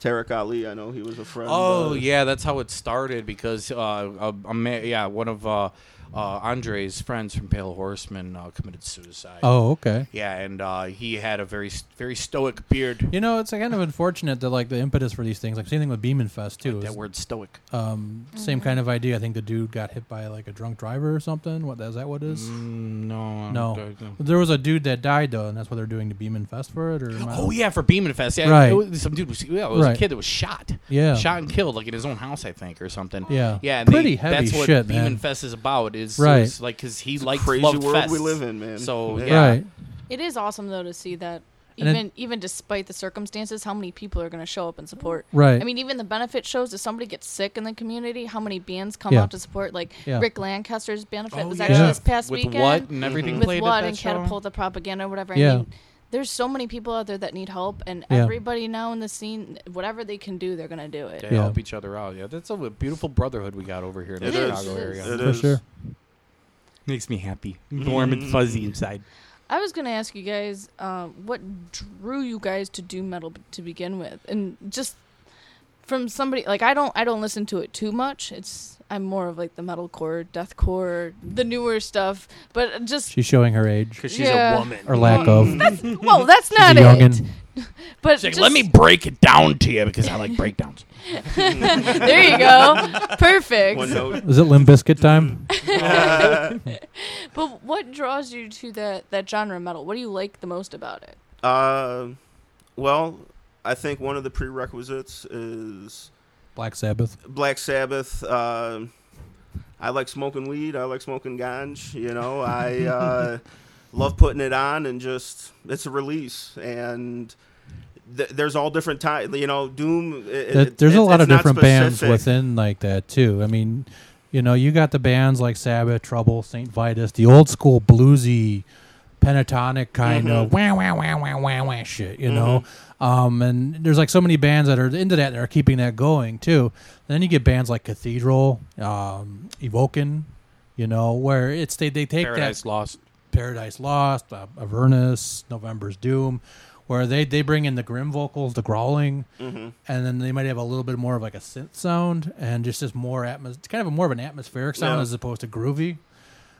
Tarek Ali, I know he was a friend. Oh uh, yeah, that's how it started because uh, a, a ma- yeah, one of uh, uh, Andre's friends from Pale Horsemen uh, committed suicide. Oh, okay. Yeah, and uh, he had a very very stoic beard. You know, it's kind of unfortunate that like the impetus for these things, like same thing with Beeman Fest too. That word stoic. Um, same kind of idea. I think the dude got hit by like a drunk driver or something. What is that? What it is? Mm, no, no. don't. There was a dude that died though, and that's what they're doing to Beeman Fest for it. Or am I- Oh yeah, for Beeman Fest. Yeah, Right. it was- some dude was yeah, it was Right. a kid that was shot. Yeah. shot and killed like in his own house, I think, or something. Yeah. yeah. And Pretty they, heavy That's what shit, Beeman man. Fest is about. Is Right. is like because he It's a liked crazy loved world we live in, man. So Yeah. yeah, Right. It is awesome though to see that And it- even even despite the circumstances, how many people are going to show up and support. Right. I mean, even the benefit shows. If somebody gets sick in the community, how many bands come Yeah. out to support? Like Yeah. Rick Lancaster's benefit Oh, was yeah. actually Yeah. this past With weekend. What and everything with played at what that and show? catapult the propaganda, or whatever. Yeah. I mean, there's so many people out there that need help, and Yeah. everybody now in the scene, whatever they can do, they're gonna do it. to Yeah. help each other out. Yeah, that's a beautiful brotherhood we got over here in It the is. Chicago area. It For is. sure. Makes me happy, warm and fuzzy inside. I was gonna ask you guys, uh, what drew you guys to do metal b- to begin with, and just from somebody like I don't I don't listen to it too much. It's I'm more of like the metalcore, deathcore, the newer stuff. But just She's showing her age Because she's Yeah. a woman. or lack of. that's well, that's She's not a it. But She's like, just, let me break it down to you because I like breakdowns. there you go, perfect. One note. Is it Limp Bizkit time? But what draws you to that that genre of metal? What do you like the most about it? Uh, well, I think one of the prerequisites is Black Sabbath. Black Sabbath. Uh, I like smoking weed. I like smoking ganj. You know, I uh, love putting it on and just it's a release and. Th- there's all different types, you know. Doom. It, That- it- there's a lot of different bands within like that too. I mean, you know, you got the bands like Sabbath, Trouble, Saint Vitus, the old school bluesy, pentatonic kind of wah wah wah wah wah wah shit. You know, um, and there's like so many bands that are into that and are keeping that going too. then you get bands like Cathedral, um, Evoken, you know, where it's they they take that Paradise that Lost. Paradise Lost, uh, Avernus, November's Doom, where they, they bring in the grim vocals, the growling, Mhm. and then they might have a little bit more of like a synth sound and just just more atmos, It's kind of a more of an atmospheric sound Yeah. as opposed to groovy.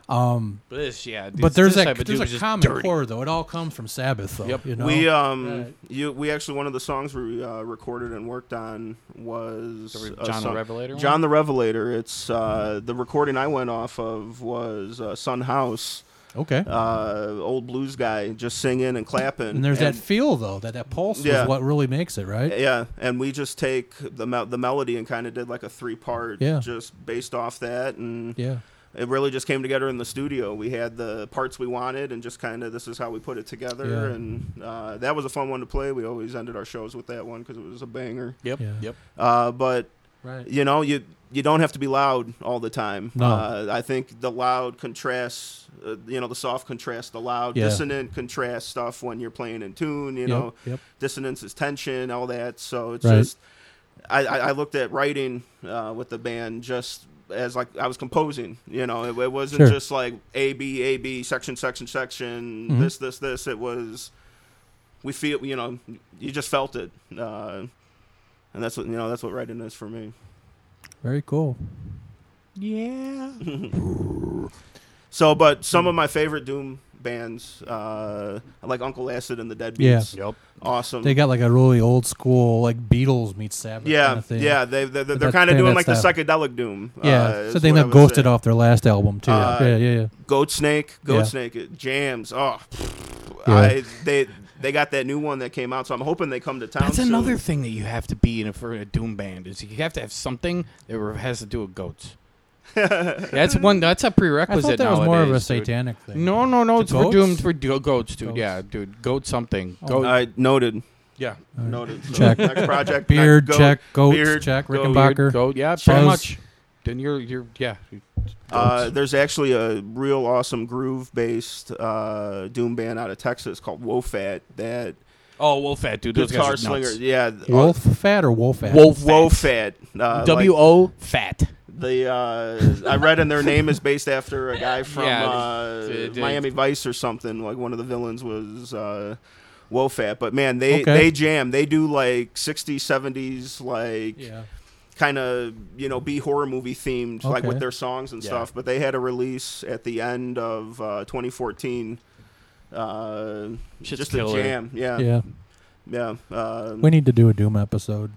Um, But this, yeah. but there's this that there's a common dirty. core though. It all comes from Sabbath though. Yep. You know, We um Right. you we actually one of the songs we uh, recorded and worked on was The Re- a John the song- Revelator one? John the Revelator. It's uh, the recording I went off of was uh, Son House. Okay. Uh, old blues guy just singing and clapping. and there's that feel though that that pulse Yeah. is what really makes it right. Yeah, and we just take the me- the melody and kind of did like a three part, Yeah. just based off that, and Yeah. It really just came together in the studio. We had the parts we wanted, and just kind of this is how we put it together, Yeah. and uh, that was a fun one to play. We always ended our shows with that one because it was a banger. Yep. Yeah. Yep. Uh, but Right. you know, you you don't have to be loud all the time. No. Uh, I think the loud contrasts, uh, you know, the soft contrast, the loud Yeah. dissonant contrast stuff when you're playing in tune. You Yep, know, yep. dissonance is tension, all that. So it's Right. just, I, I, I looked at writing uh, with the band just as like I was composing. You know, it, it wasn't Sure. just like A B A B section section section Mhm. this this this. It was we feel you know you just felt it, uh, and that's what you know that's what writing is for me. Very cool. Yeah. So, but some of my favorite Doom bands, uh, I like Uncle Acid and the Deadbeats. Yeah. Yep. Awesome. They got like a really old school like Beatles meets Sabbath. yeah, kind of thing. yeah. They they they're, That- kind of doing like the stuff. psychedelic Doom. Yeah, uh, it's is the thing that ghosted say. off their last album too. Uh, yeah, yeah, yeah. Goat Snake, Goat Yeah. Snake, it jams. Oh, Yeah. I, they they got that new one that came out, so I'm hoping they come to town. That's soon. another thing that you have to be in a, for a doom band is you have to have something that has to do with goats. that's one. That's a prerequisite. I thought that was more of a nowadays, dude. satanic thing. No, no, no. To It's for goats? doomed for do- goats, dude. Goats. Yeah, dude. Goat something. Oh. Goat. I noted. yeah. Noted. So Check. Next project. Beard next, check, goats beard, check, goat. Rickenbacker. Goat. Yeah, Fuzz. pretty much. Then you're you're yeah. Uh, there's actually a real awesome groove-based uh, doom band out of Texas called Wofat that oh, Wolfat, dude. Those guitar guys are nuts. slinger. Yeah, Wolf fat or wolf fat? Wolf Wofat. Uh, W like O fat. The uh, I read and their name is based after a guy from Yeah, uh, the- the- Miami Vice or something. Like one of the villains was uh, Wofat. But man, they Okay. they jam. They do like 60s, 70s, like Yeah. kind of you know be horror movie themed, like with their songs and Yeah. stuff. But they had a release at the end of uh, 2014. Uh, just killer. a jam. Yeah. Yeah. Yeah. Uh, We need to do a Doom episode.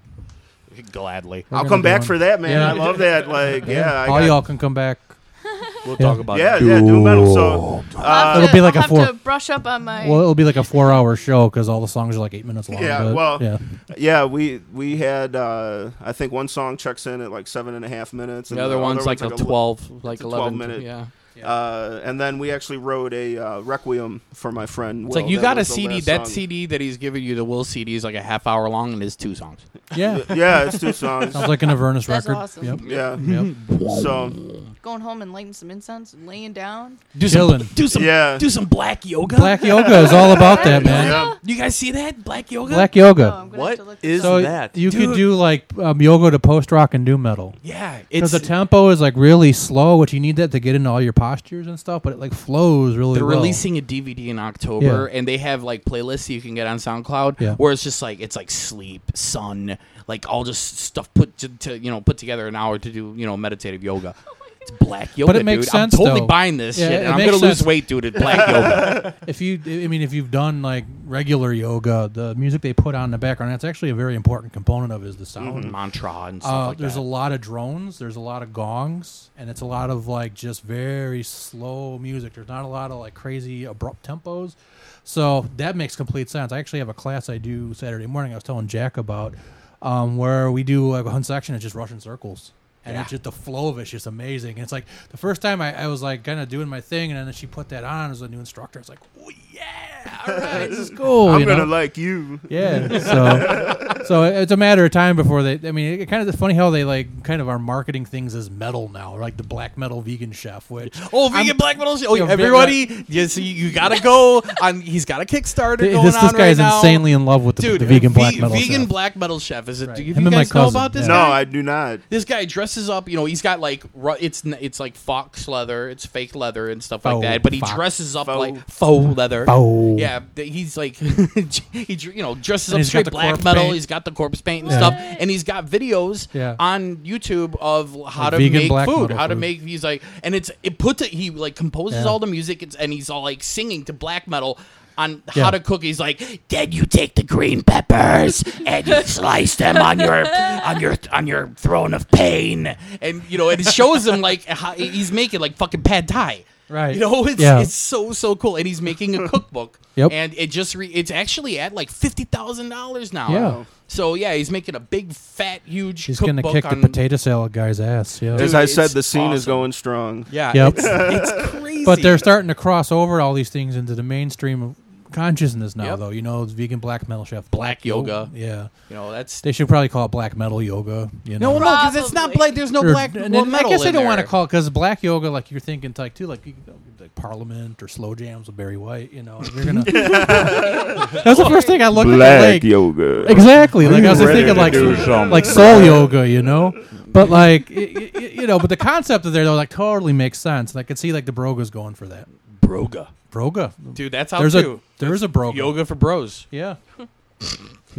Gladly. We're I'll gonna come do back one. for that, man. Yeah. I love that. Like, yeah, I all got- y'all can come back. We'll Yeah. talk about Yeah, it. yeah, doom metal. So I'll have uh, It'll be like I'll a have four- to brush up on my. Well, it'll be like a four-hour show because all the songs are like eight minutes long. yeah, but, well, yeah. yeah, we we had uh, I think one song checks in at like seven and a half minutes. and The other one's like a li- 12, like it's a 11, minute. yeah. Uh, and then we actually wrote a uh, requiem for my friend. It's Will. like you That got a was the CD. last That song. CD that he's giving you, the WIL CD, is like a half hour long and is two songs. Yeah. yeah, it's two songs. Sounds like an Avernus That's record. awesome. Yep. Yeah. Yep. So Going home and lighting some incense, and laying down. Do Chilling. some, do some, Yeah. do some black yoga. Black yoga is all about that, man. Yeah. You guys see that black yoga? Black Oh, yoga. I'm gonna have What look is this up. so that? you Dude. could do like um, yoga to post rock and doom metal. Yeah, Because the tempo is like really slow, which you need that to get into all your postures and stuff. But it like flows really They're well. releasing a DVD in October, and they have like playlists you can get on SoundCloud, Yeah. where it's just like it's like sleep, sun, like all just stuff put to, to you know put together an hour to do you know meditative yoga. It's black yoga, but it makes dude. sense, I'm totally though. buying this Yeah, shit, and I'm gonna lose weight, dude. At black yoga. if you, I mean, if you've done like regular yoga, the music they put on in the background, that's actually a very important component of it is the sound. mantra and stuff Uh, like there's that. a lot of drones. There's a lot of gongs, and it's a lot of like just very slow music. There's not a lot of like crazy abrupt tempos, so that makes complete sense. I actually have a class I do Saturday morning. I was telling Jack about um, where we do like one section. It's just Russian circles. And Yeah. it's just the flow of it's just amazing. And it's like the first time I, I was like kind of doing my thing, and then she put that on as a new instructor. It's like, oh yeah, all right, this is cool. I'm you gonna know? like you. Yeah. So, so it's a matter of time before they. I mean, it kind of it's funny how they like kind of are marketing things as metal now, like the black metal vegan chef. Which Oh, vegan I'm- black metal! Oh, Yeah, ve- everybody, yes, you, you gotta go on. He's got a Kickstarter Th- going this on this right guy's now. insanely in love with the, Dude, the vegan black metal vegan chef. black metal chef is it? Do you, Him you my guys know about this yeah. No, guy? I do not. This guy dresses up. You know, he's got like ru- it's it's like fox leather, it's fake leather and stuff like Faux. that. But he Fox. dresses up Faux. like faux leather. Faux. Yeah, th- he's like he dr- you know dresses And up he's got straight the black corpse metal. paint. He's got the corpse paint and Yeah. stuff, and he's got videos Yeah. on YouTube of how Like to vegan make black food, metal how to food. make. He's like, and it's it puts it. He like composes Yeah. all the music, it's, and he's all like singing to black metal. On Yeah. how to cook, he's like, then you take the green peppers and you slice them on your on your on your throne of pain, and you know, and it shows him like how he's making like fucking pad thai. Right. You know, it's Yeah. it's so so cool, and he's making a cookbook. Yep. And it just re- it's actually at like fifty thousand dollars now. Yeah. So yeah, he's making a big fat huge. He's gonna cookbook kick the potato salad guy's ass. Yeah. As I said, the scene is going strong. Yeah. Yep. It's, it's crazy. But they're starting to cross over all these things into the mainstream of consciousness now, Yep. though. You know, it's vegan black metal chef, Black yoga. Yeah. You know that's They should probably call it black metal yoga. You know? no, no, because it's not Probably. black. There's no Or- black and well, then I metal guess they in don't want to there. call it because black yoga, like you're thinking, like too, like you, like Parliament or slow jams with Barry White. You know, you're gonna. That's the first thing I looked at. Like, yoga. exactly. Like I was just ready thinking, to like do some like soul yoga. You know, but like y- y- you know, but the concept of there though, like totally makes sense. And I could see like the Brogas going for that. Broga. Broga, Dude, that's how There's too. A there's a broga. yoga for bros. Yeah.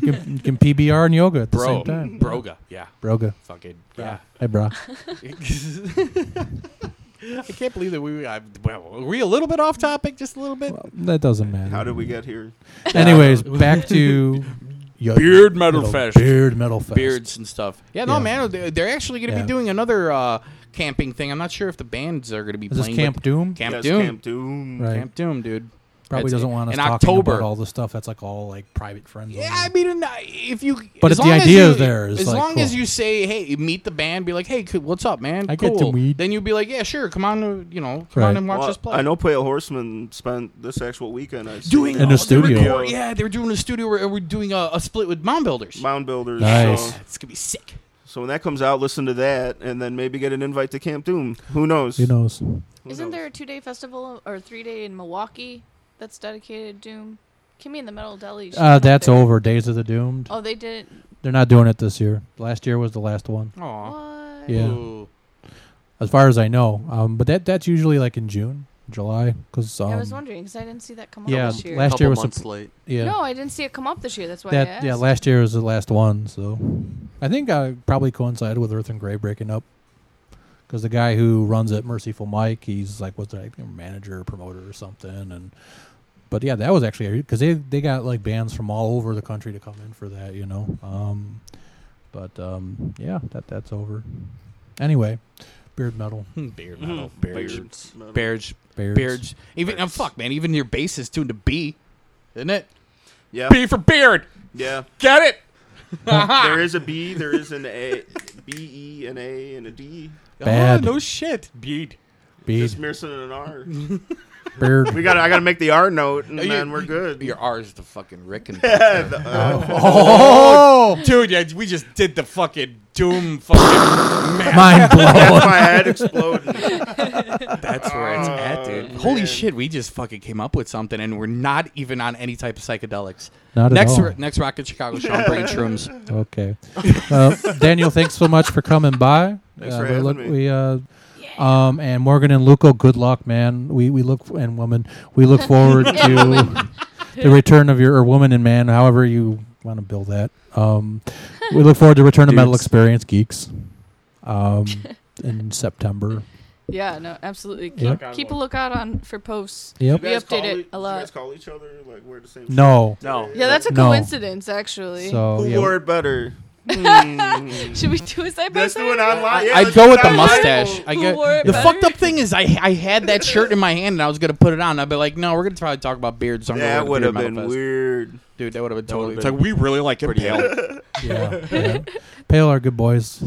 You can, you can PBR and yoga at the Bro, same time. broga. Yeah. Broga. Fucking yeah. Hey, bro. I can't believe that we I, well, were we a little bit off topic, just a little bit. That doesn't matter. How did we get here? Anyways, back to yo- Beard Metal Fest. Beard metal fest. beards and stuff. Yeah, no, Yeah. man, they're, they're actually going to Yeah. be doing another uh, camping thing. I'm not sure if the bands are going to be Is this playing. Camp but- Doom? Camp Yes, Doom. Camp Doom. Right. Camp Doom, dude. Probably That's- doesn't want us in talking October. about all the stuff that's like all like private friends. Yeah, only. I mean, uh, if you, But as if the long as idea you- is there, as like, long as you say, "Hey, meet the band," be like, "Hey, what's up, man?" I get cool. to meet. Then you'd be like, "Yeah, sure, come on, uh, you know, come Right. on and watch Well, us play." I know Pale Horsemen spent this actual weekend. I doing In the they studio. record- yeah, they were doing a studio. Where we're doing a, a split with Mound Builders. Mound Builders. Nice. So, It's gonna be sick. so when that comes out, listen to that, and then maybe get an invite to Camp Doom. Who knows? Who knows? Who Isn't knows? there a two day festival or three day in Milwaukee that's dedicated to Doom? Kimmy in the Metal Deli. should Uh, come that's there. over. Days of the Doomed. Oh, they did. They're not doing it this year. Last year was the last one. Aw. What? Yeah. Ooh. As far as I know. Um, but that that's usually like in June. July because um, I was wondering because I didn't see that come up yeah, this year. last Couple year was months supp- late. Yeah, No, I didn't see it come up this year. That's why I that asked. yeah, last year was the last one. So I think I probably coincided with Earth and Gray breaking up because the guy who runs it, Merciful Mike, he's like what's that manager, or promoter, or something. And but yeah, that was actually because they they got like bands from all over the country to come in for that, you know. Um, but um, yeah, that that's over. Anyway, beard metal. Beard metal, Mhm. beards, Beards metal. beards, Beards. beards. Even oh, fuck, man. Even your bass is tuned to B, isn't it? Yeah. B for beard. Yeah. Get it? there is a B, there is an A, B, E, an A, and a D. Bad. Oh, no shit. Bead. Bead. Just missing an R. Beard. we got. I got to make the R note, and Oh, you- then we're good. Your R is the fucking Rick and Yeah, the, uh, oh, dude, yeah, we just did the fucking doom fucking Mind blown. That's my head exploding. That's where it's at, dude. Oh, Holy man. shit, we just fucking came up with something, and we're not even on any type of psychedelics. Not at next, all. ro- next Rockin' Chicago show, I'm shrooms. Okay. Uh, Daniel, thanks so much for coming by. Thanks Uh, for having look, me. We, uh, um, and Morgan and Luco, good luck, man. We we look and woman, we look forward to the return of your or woman and man, however you want to build that. Um, we look forward to return of Metal Experience Geeks, um, in September. Yeah, no, absolutely. Keep, Yep. keep a lookout on for posts. Yep. We update call it a You guys lot. call each other like we're the same. No. shit? No. Yeah, that's a No. coincidence, actually. So Who yeah, wore it better? Hmm. Should we do a side by Let's side? do it online. Yeah, I'd let's go with it the online. mustache. I Who get wore it the better? fucked up thing is I I had that shirt in my hand and I was gonna put it on. I'd be like, no, we're gonna probably talk about beards. So I'm gonna That wear would have Beard been Metal weird. dude. That would have been That would've totally. It's like we really like it pale. yeah, yeah. Pale are good boys,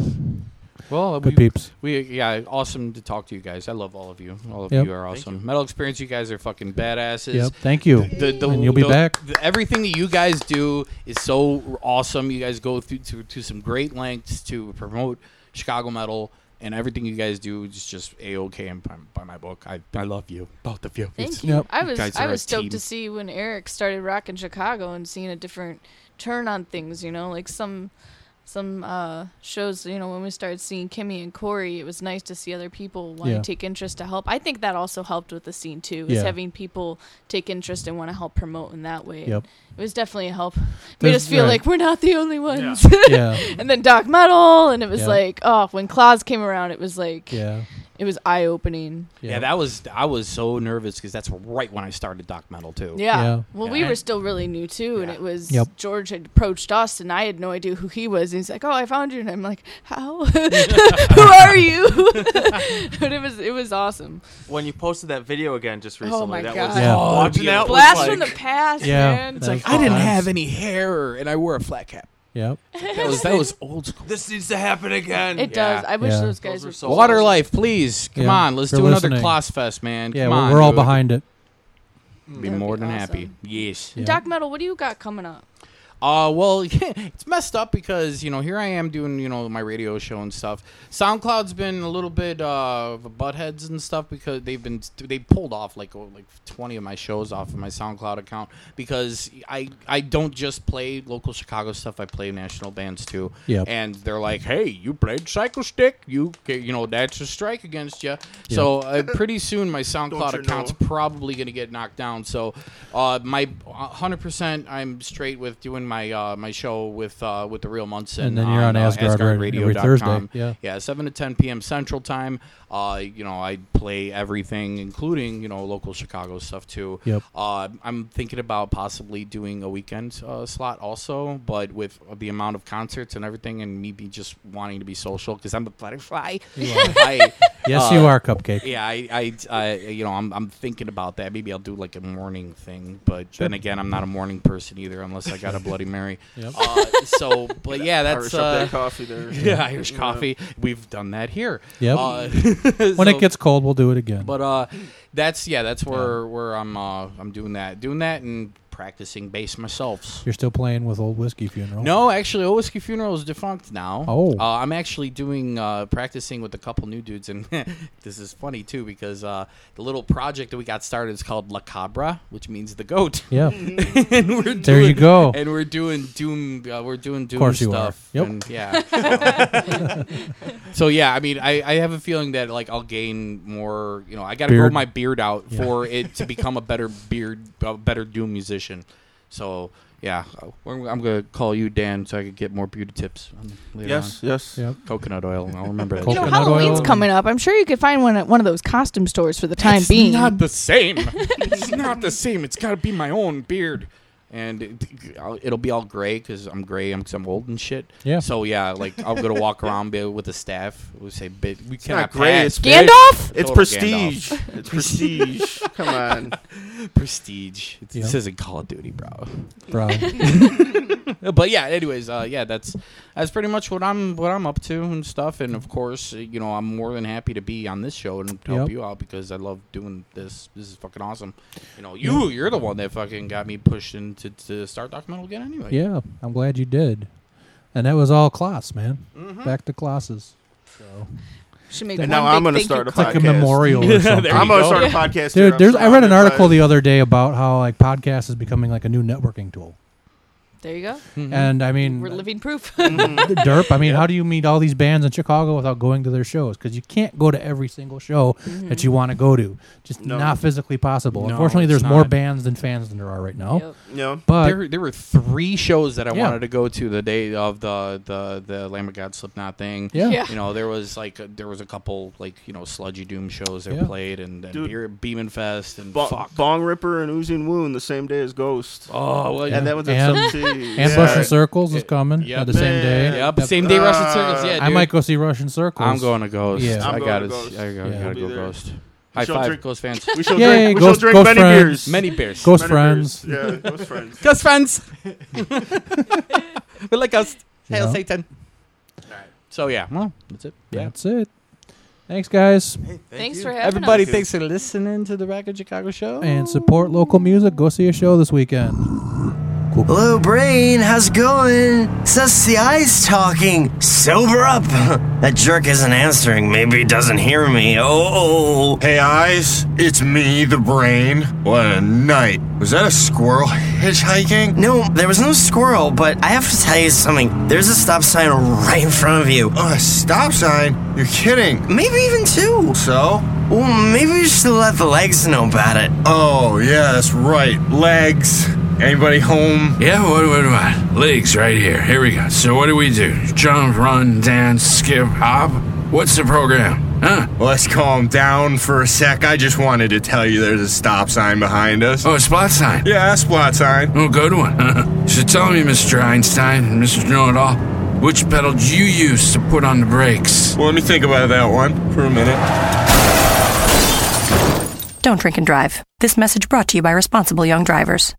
Well, good we, peeps. we yeah, awesome to talk to you guys. I love all of you. All of Yep. you are awesome. Metal Experience, you guys are fucking badasses. Yep. Thank you. The, the, and you'll be the- back. the- everything that you guys do is so awesome. You guys go through to, to some great lengths to promote Chicago metal, and everything you guys do is just a okay and by, by my book. I, I love you, both of you. Thank It's- you. Yep. I was guys I was stoked team. to see when Eric started rocking Chicago and seeing a different turn on things. You know, like some some uh, shows. You know, when we started seeing Kimmy and Corey, it was nice to see other people want Yeah. to take interest to help. I think that also helped with the scene too. Is Yeah. having people take interest and want to help promote in that way. Yep. It was definitely a help. Made There's- us feel right. like we're not the only ones. Yeah. and then Doc Metal, and it was Yeah. like, oh, when Claus came around, it was like, Yeah. It was eye opening. yeah. that was I was so nervous because that's right when I started Doc Metal too. Yeah. Yeah. Well, Yeah. we were still really new too, and it was Yep. George had approached us, and I had no idea who he was. And he's like, "Oh, I found you," and I'm like, "How? who are you?" but it was it was awesome. When you posted that video again just oh recently, Oh my that God. was Yeah. watching that Blast was from like, the past, Yeah. man. It's Like That's I didn't have any hair and I wore a flat cap. Yep. That was that was old school. this needs to happen again. It does. I wish Yeah. those guys Those were were so Water awesome. Life, please come Yeah, on. Let's for do another listening. Class Fest, man. Yeah, Come we're, on, we're all dude. behind it. Mm. Be That'd more be than awesome. happy. Yes. Yeah. Doc Metal, what do you got coming up? Uh, well, it's messed up because you know here I am doing you know my radio show and stuff. SoundCloud's been a little bit uh of a buttheads and stuff because they've been they pulled off like oh, like twenty of my shows off of my SoundCloud account because I I don't just play local Chicago stuff. I play national bands too. Yep. And they're like, hey, you played Psychostick, you you know that's a strike against you. So uh, pretty soon my SoundCloud account's know? probably gonna get knocked down. So, uh, my hundred percent, I'm straight with doing my uh, my show with uh, with the Real Munson. And then you're on uh, Asgard Radio every. Thursday, yeah. yeah, seven to ten p.m. Central Time. Uh, you know, I play everything, including you know local Chicago stuff too. Yep. Uh, I'm thinking about possibly doing a weekend uh, slot also, but with the amount of concerts and everything, and me be just wanting to be social because I'm a butterfly. I, Yes, uh, you are, Cupcake. Yeah, I, I, I, you know, I'm, I'm thinking about that. Maybe I'll do like a morning thing, but then again, I'm not a morning person either, unless I got a Bloody Mary. Yep. Uh, so, but yeah, that's Irish up uh, coffee there. Yeah, Irish Yeah. coffee. We've done that here. Yep. Uh, when so- it gets cold, we'll do it again. but uh, that's yeah, that's where where I'm uh I'm doing that, doing that, and practicing bass myself. You're still playing with Old Whiskey Funeral. No, actually, Old Whiskey Funeral is defunct now. Oh. uh, I'm actually doing uh, practicing with a couple new dudes, and this is funny too because uh, the little project that we got started is called La Cabra, which means the goat. Yeah. and we're doing, There you go. And we're doing doom. Uh, we're doing doom course you are. stuff. Yep. And yeah. So, so, yeah, I mean, I, I have a feeling that like I'll gain more. You know, I got to grow my beard out Yeah. for it to become a better beard, a better doom musician. So. Yeah, I'm gonna call you Dan so I could get more beauty tips. Later Yes, on. yes. Yep. Coconut oil. I'll remember that. You know, shit. Halloween's coming up. I'm sure you could find one at one of those costume stores for the time it's being. not the same. it's not the same. It's got to be my own beard, and it, I'll- be all gray because I'm gray. I'm, cause I'm old and shit. Yeah. So yeah, like I'm gonna walk around be- with a staff. We say, "Bit, we It's cannot not gray. pass." It's Gandalf? It's Total prestige. Gandalf. It's prestige. Come on. prestige. It's, Yeah. This isn't Call of Duty, bro. Bro. but yeah, anyways, uh, yeah, that's that's pretty much what I'm what I'm up to and stuff. And of course, uh, you know, I'm more than happy to be on this show and help Yep. you out because I love doing this. This is fucking awesome. You know, you you're the one that fucking got me pushed into to start Doc Metal again. Anyway, Yeah, I'm glad you did. And that was all class, man. Mhm. Back to classes. So Should make And now I'm going to start you a it's like a memorial or something. I'm going to go. start a Yeah. podcast. here. Dude, I'm there's I read an article the other day about how like podcast is becoming like a new networking tool. There you go. Mhm. And I mean We're living proof. the derp. I mean, how do you meet all these bands in Chicago without going to their shows? Because you can't go to every single show that you want to go to. Just No. not physically possible. No, Unfortunately, it's there's more bands than fans than there are right now. Yep. Yeah. But there, there were three shows that I Yeah. wanted to go to the day of the the the Lamb of God Slipknot thing. yeah, Yeah. You know, there was like a, there was a couple like you know sludgy doom shows that Yeah. played and, and Dude. Beer, Beeman Fest and Bo- fuck. Bong Ripper and Oozing Wound the same day as Ghost. Oh, well, And that was at And- some T. and Yeah. Russian Circles is coming yep. at the same day. Man. Yep, same day Russian Uh, Circles. Yeah, I might go see Russian Circles. I'm going to Ghost. Yeah. I I'm got going it. to Ghost. I gotta, Yeah. gotta be go there. Ghost. High shall five, drink- Ghost fans. We shall Yay, drink, we Ghost- shall drink Ghost many friends. beers. Many beers. Ghost Many friends. beers. Yeah, ghost friends. Ghost friends. we like Ghost. Hail Yeah. Satan. So yeah, well, that's it. Yeah. That's it. Thanks, guys. Thanks for having Everybody, us. thanks for listening to the Rockin' Chicago show. And support local music. Go see a show this weekend. Cool. Hello, brain. How's it going? It's us, the eyes talking. Sober up. that jerk isn't answering. Maybe he doesn't hear me. Oh. Hey, eyes, it's me, the brain. What a night. Was that a squirrel hitchhiking? No, there was no squirrel, but I have to tell you something. There's a stop sign right in front of you. Oh, a stop sign? You're kidding. Maybe even two. So? Well, maybe we should let the legs know about it. Oh, yeah, that's right. Legs. Anybody home? Yeah, what, what, what? Legs right here. Here we go. So what do we do? Jump, run, dance, skip, hop? What's the program? Huh? Let's calm down for a sec. I just wanted to tell you there's a stop sign behind us. Oh, a spot sign. Yeah, a spot sign. Oh, good one. Uh-huh. so tell me, Mr. Einstein, Mr. Know-It-All, which pedal do you use to put on the brakes? Well, let me think about that one for a minute. Don't drink and drive. This message brought to you by responsible young drivers.